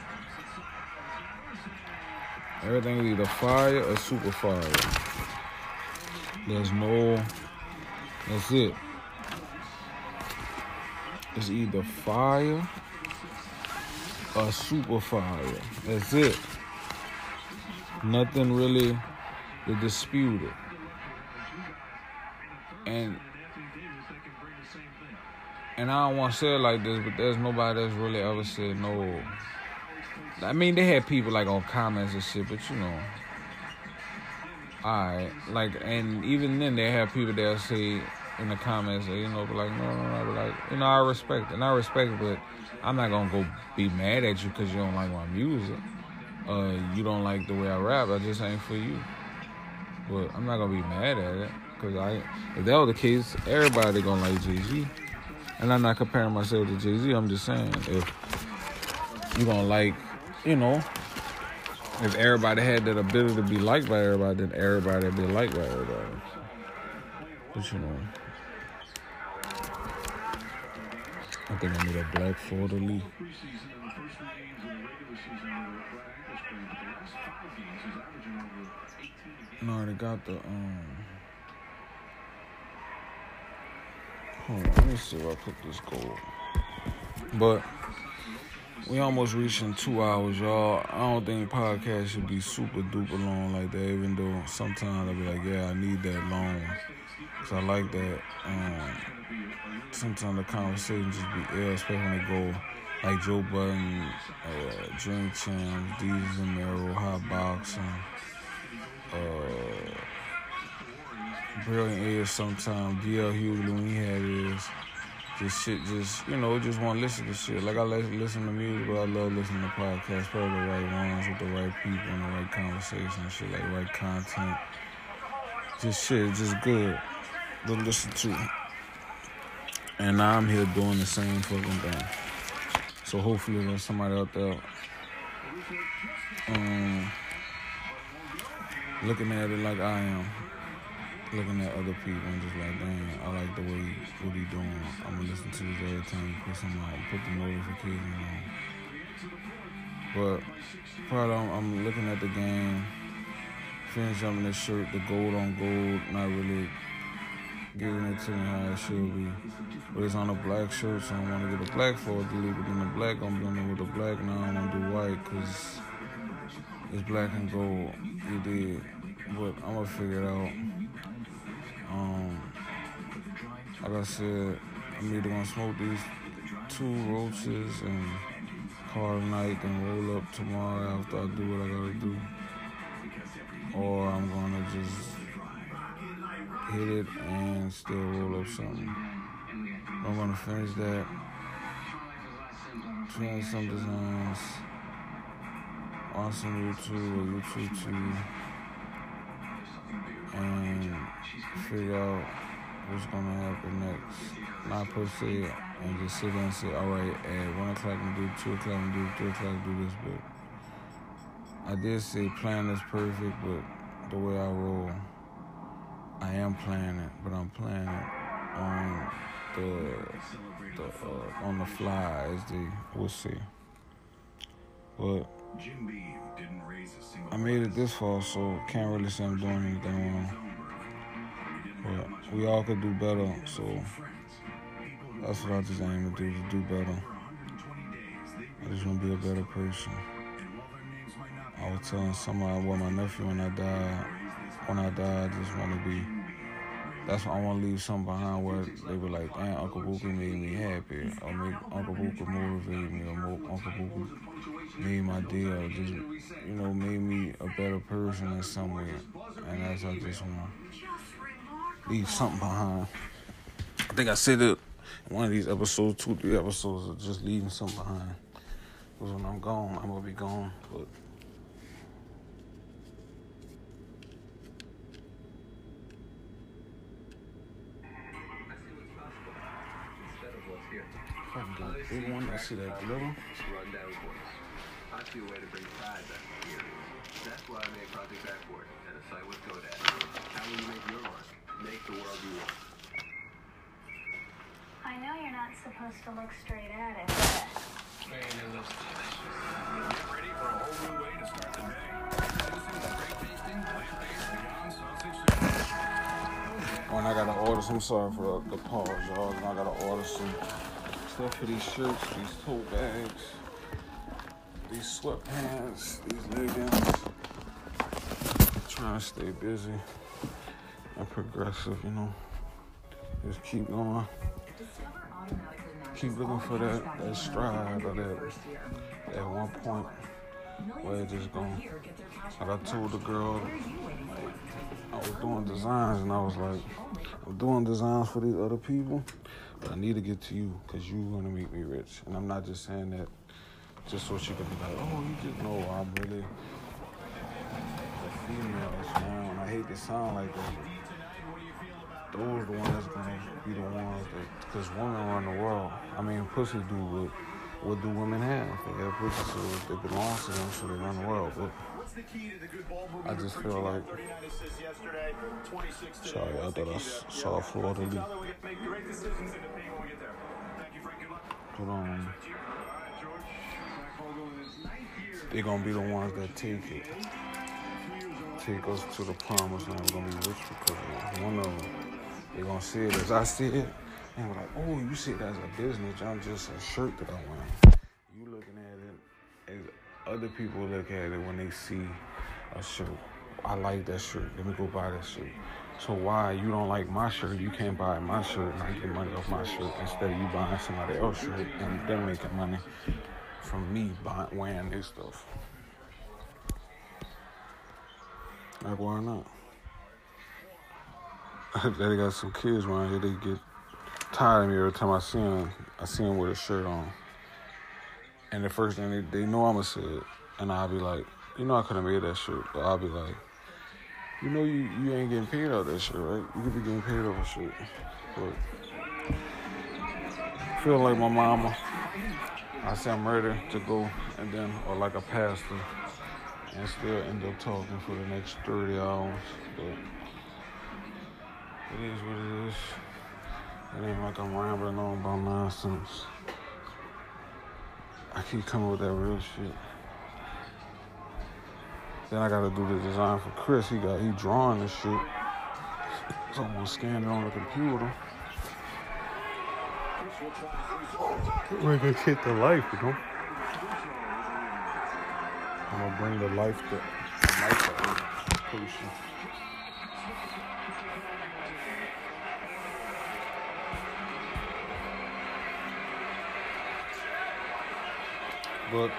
Everything is either fire or super fire. There's no, that's it. It's either fire or super fire. That's it. Nothing really to dispute it. And and I don't want to say it like this, but there's nobody that's really ever said no. I mean, they had people like on comments and shit, but you know, alright. Like, and even then, they have people that say in the comments, you know, be like, no, no, no, but like, you know, I respect and I respect but I'm not gonna go be mad at you because you don't like my music. uh, you don't like the way I rap, I just ain't for you. But I'm not gonna be mad at it, cause I, if that was the case, everybody gonna like Jay Z. And I'm not comparing myself to Jay Z. I'm just saying if you gonna like, you know, if everybody had that ability to be liked by everybody, then everybody would be liked by everybody. But you know, I think I need a black Florida Lee. No, I already got the um. Hold on, let me see if I put this gold. But we almost reaching two hours, y'all. I don't think podcast should be super duper long like that. Even though sometimes I'll be like, yeah, I need that long, cause I like that. Um, sometimes the conversation just be ill, especially when they go like Joe Budden, uh, Drink Champs, Desus and Mero, Hot Boxing uh, Brilliant Idiots sometimes DL Hughley when he had his just shit just you know just want to listen to shit. Like I listen to music but I love listening to podcasts probably the right ones with the right people and the right conversation and shit like right content. Just shit just good to listen to. And now I'm here doing the same fucking thing. So hopefully there's somebody out there um looking at it like I am, looking at other people and just like, damn, I like the way what he doing. I'm gonna listen to this every time you put something out, put the notification on. But probably I'm, I'm looking at the game, finish up in the shirt, the gold on gold, not really giving it to me how it should be. But it's on a black shirt, so I want to get a black for it, delete it in the black. I'm doing it with the black now. I want to do white because it's black and gold. You did, but I'm gonna figure it out. Um, like I said, I'm either gonna smoke these two roaches and call tonight and roll up tomorrow after I do what I gotta do, or I'm gonna just hit it and still roll up something. I'm gonna finish that. Try some designs on some YouTube or YouTube too, and figure out what's gonna happen next. Not per se, and just sit there and say, all right, at one o'clock I'm do, two o'clock I'm do, three o'clock do this, but I did say plan is perfect, but the way I roll, I am planning but I'm planning on the, the uh, on the fly, as they will see. But I made it this far, so can't really say I'm doing anything wrong. But we all could do better, so that's what I just aim to do, to do better. I just want to be a better person. I was telling somebody, well, my nephew when I died, when I died, I just want to be, that's why I want to leave something behind where they were like, damn, Uncle Bookie made me happy, or make Uncle Bookie motivate me, or Uncle Bookie made my deal, just, you know, made me a better person in some way. And that's I just want to leave something behind. I think I said it in one of these episodes, two, three episodes of just leaving something behind. Because when I'm gone, I'm going to be gone. But fucking big one, I see that glitter. Rundown voice. I see a way to bring pride back to the area. That's why I made Project Backboard and a site with GoDaddy. How will you make your mark? Make the world you want. I know you're not supposed to look straight at it, but Get ready for a whole new way to start the day. Introducing the great tasting, plant-based Beyond Sausage Sandwich. When I gotta order some, sorry for the, the pause, y'all. I gotta order some stuff for these shirts, these tote bags, these sweatpants, these leggings. Trying to stay busy and progressive, you know. Just keep going. Keep looking for that, that stride or that, that one point where it just going. Like I told the girl, like, I was doing designs and I was like, I'm doing designs for these other people, but I need to get to you because you're gonna make me rich. And I'm not just saying that just so she could be like, oh, you just know I'm really a female. man. And I hate to sound like that. Those the ones that's gonna be the ones that, because women run the world. I mean, pussy do what, what do women have? They have pussy, so it belongs to them, so they run the world. But I just feel like, sorry, I thought I saw Florida Lee. But um, they're gonna be the ones that take it, take us to the promised land. We're gonna be rich because. One of them, they're gonna see it as I see it, and we're like, oh, you see it as a business. I'm just a shirt that I'm wearing. You looking at it as other people look at it when they see a shirt. I like that shirt. Let me go buy that shirt. So why you don't like my shirt? You can't buy my shirt and I get money off my shirt instead of you buying somebody else's shirt and them making money from me buying wearing their stuff. Like why not? they got some kids around here. They get tired of me every time I see them. I see them with a shirt on. And the first thing they, they know I'm gonna say it, and I'll be like, you know, I could have made that shirt, but I'll be like, you know, you, you ain't getting paid out that shit, right? You could be getting paid off a shirt. but feel like my mama. I say I'm ready to go, and then or like a pastor, and still end up talking for the next thirty hours, but it is what it is. It ain't like I'm rambling on about nonsense. I keep coming with that real shit. Then I gotta do the design for Chris. He got he drawing this shit. So I'm gonna scan it on the computer. We're gonna get the life, you know. I'm gonna bring the life to the life the person. But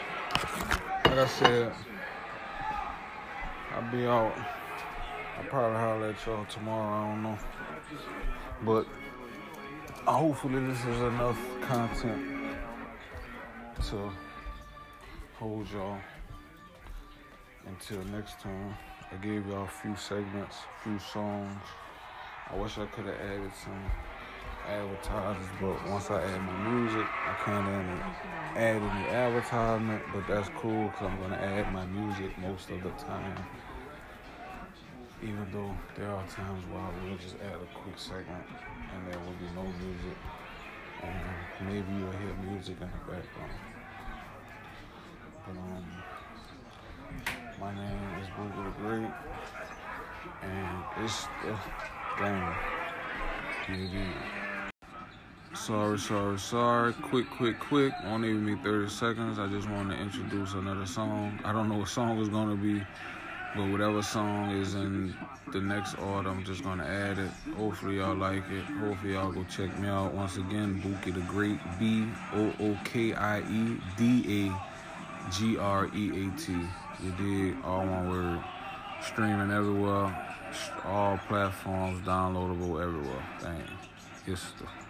like I said, I'll be out. I'll probably holler at y'all tomorrow. I don't know. But hopefully this is enough content to hold y'all until next time. I gave y'all a few segments, a few songs. I wish I could have added some advertisers, but once I add my music, I of add any advertisement, but that's cool because I'm going to add my music most of the time. Even though there are times where I will just add a quick segment and there will be no music. Maybe you'll hear music in the background. But um, my name is Bookie the Great, and it's the game. TV. Sorry, sorry, sorry. Quick, quick, quick. Won't even be 30 seconds. I just want to introduce another song. I don't know what song it's going to be, but whatever song is in the next order, I'm just to add it. Hopefully, y'all like it. Hopefully, y'all go check me out. Once again, Bookie the Great. B O O K I E D A G R E A T. You did all one word. Streaming everywhere, all platforms, downloadable everywhere. Dang. It's the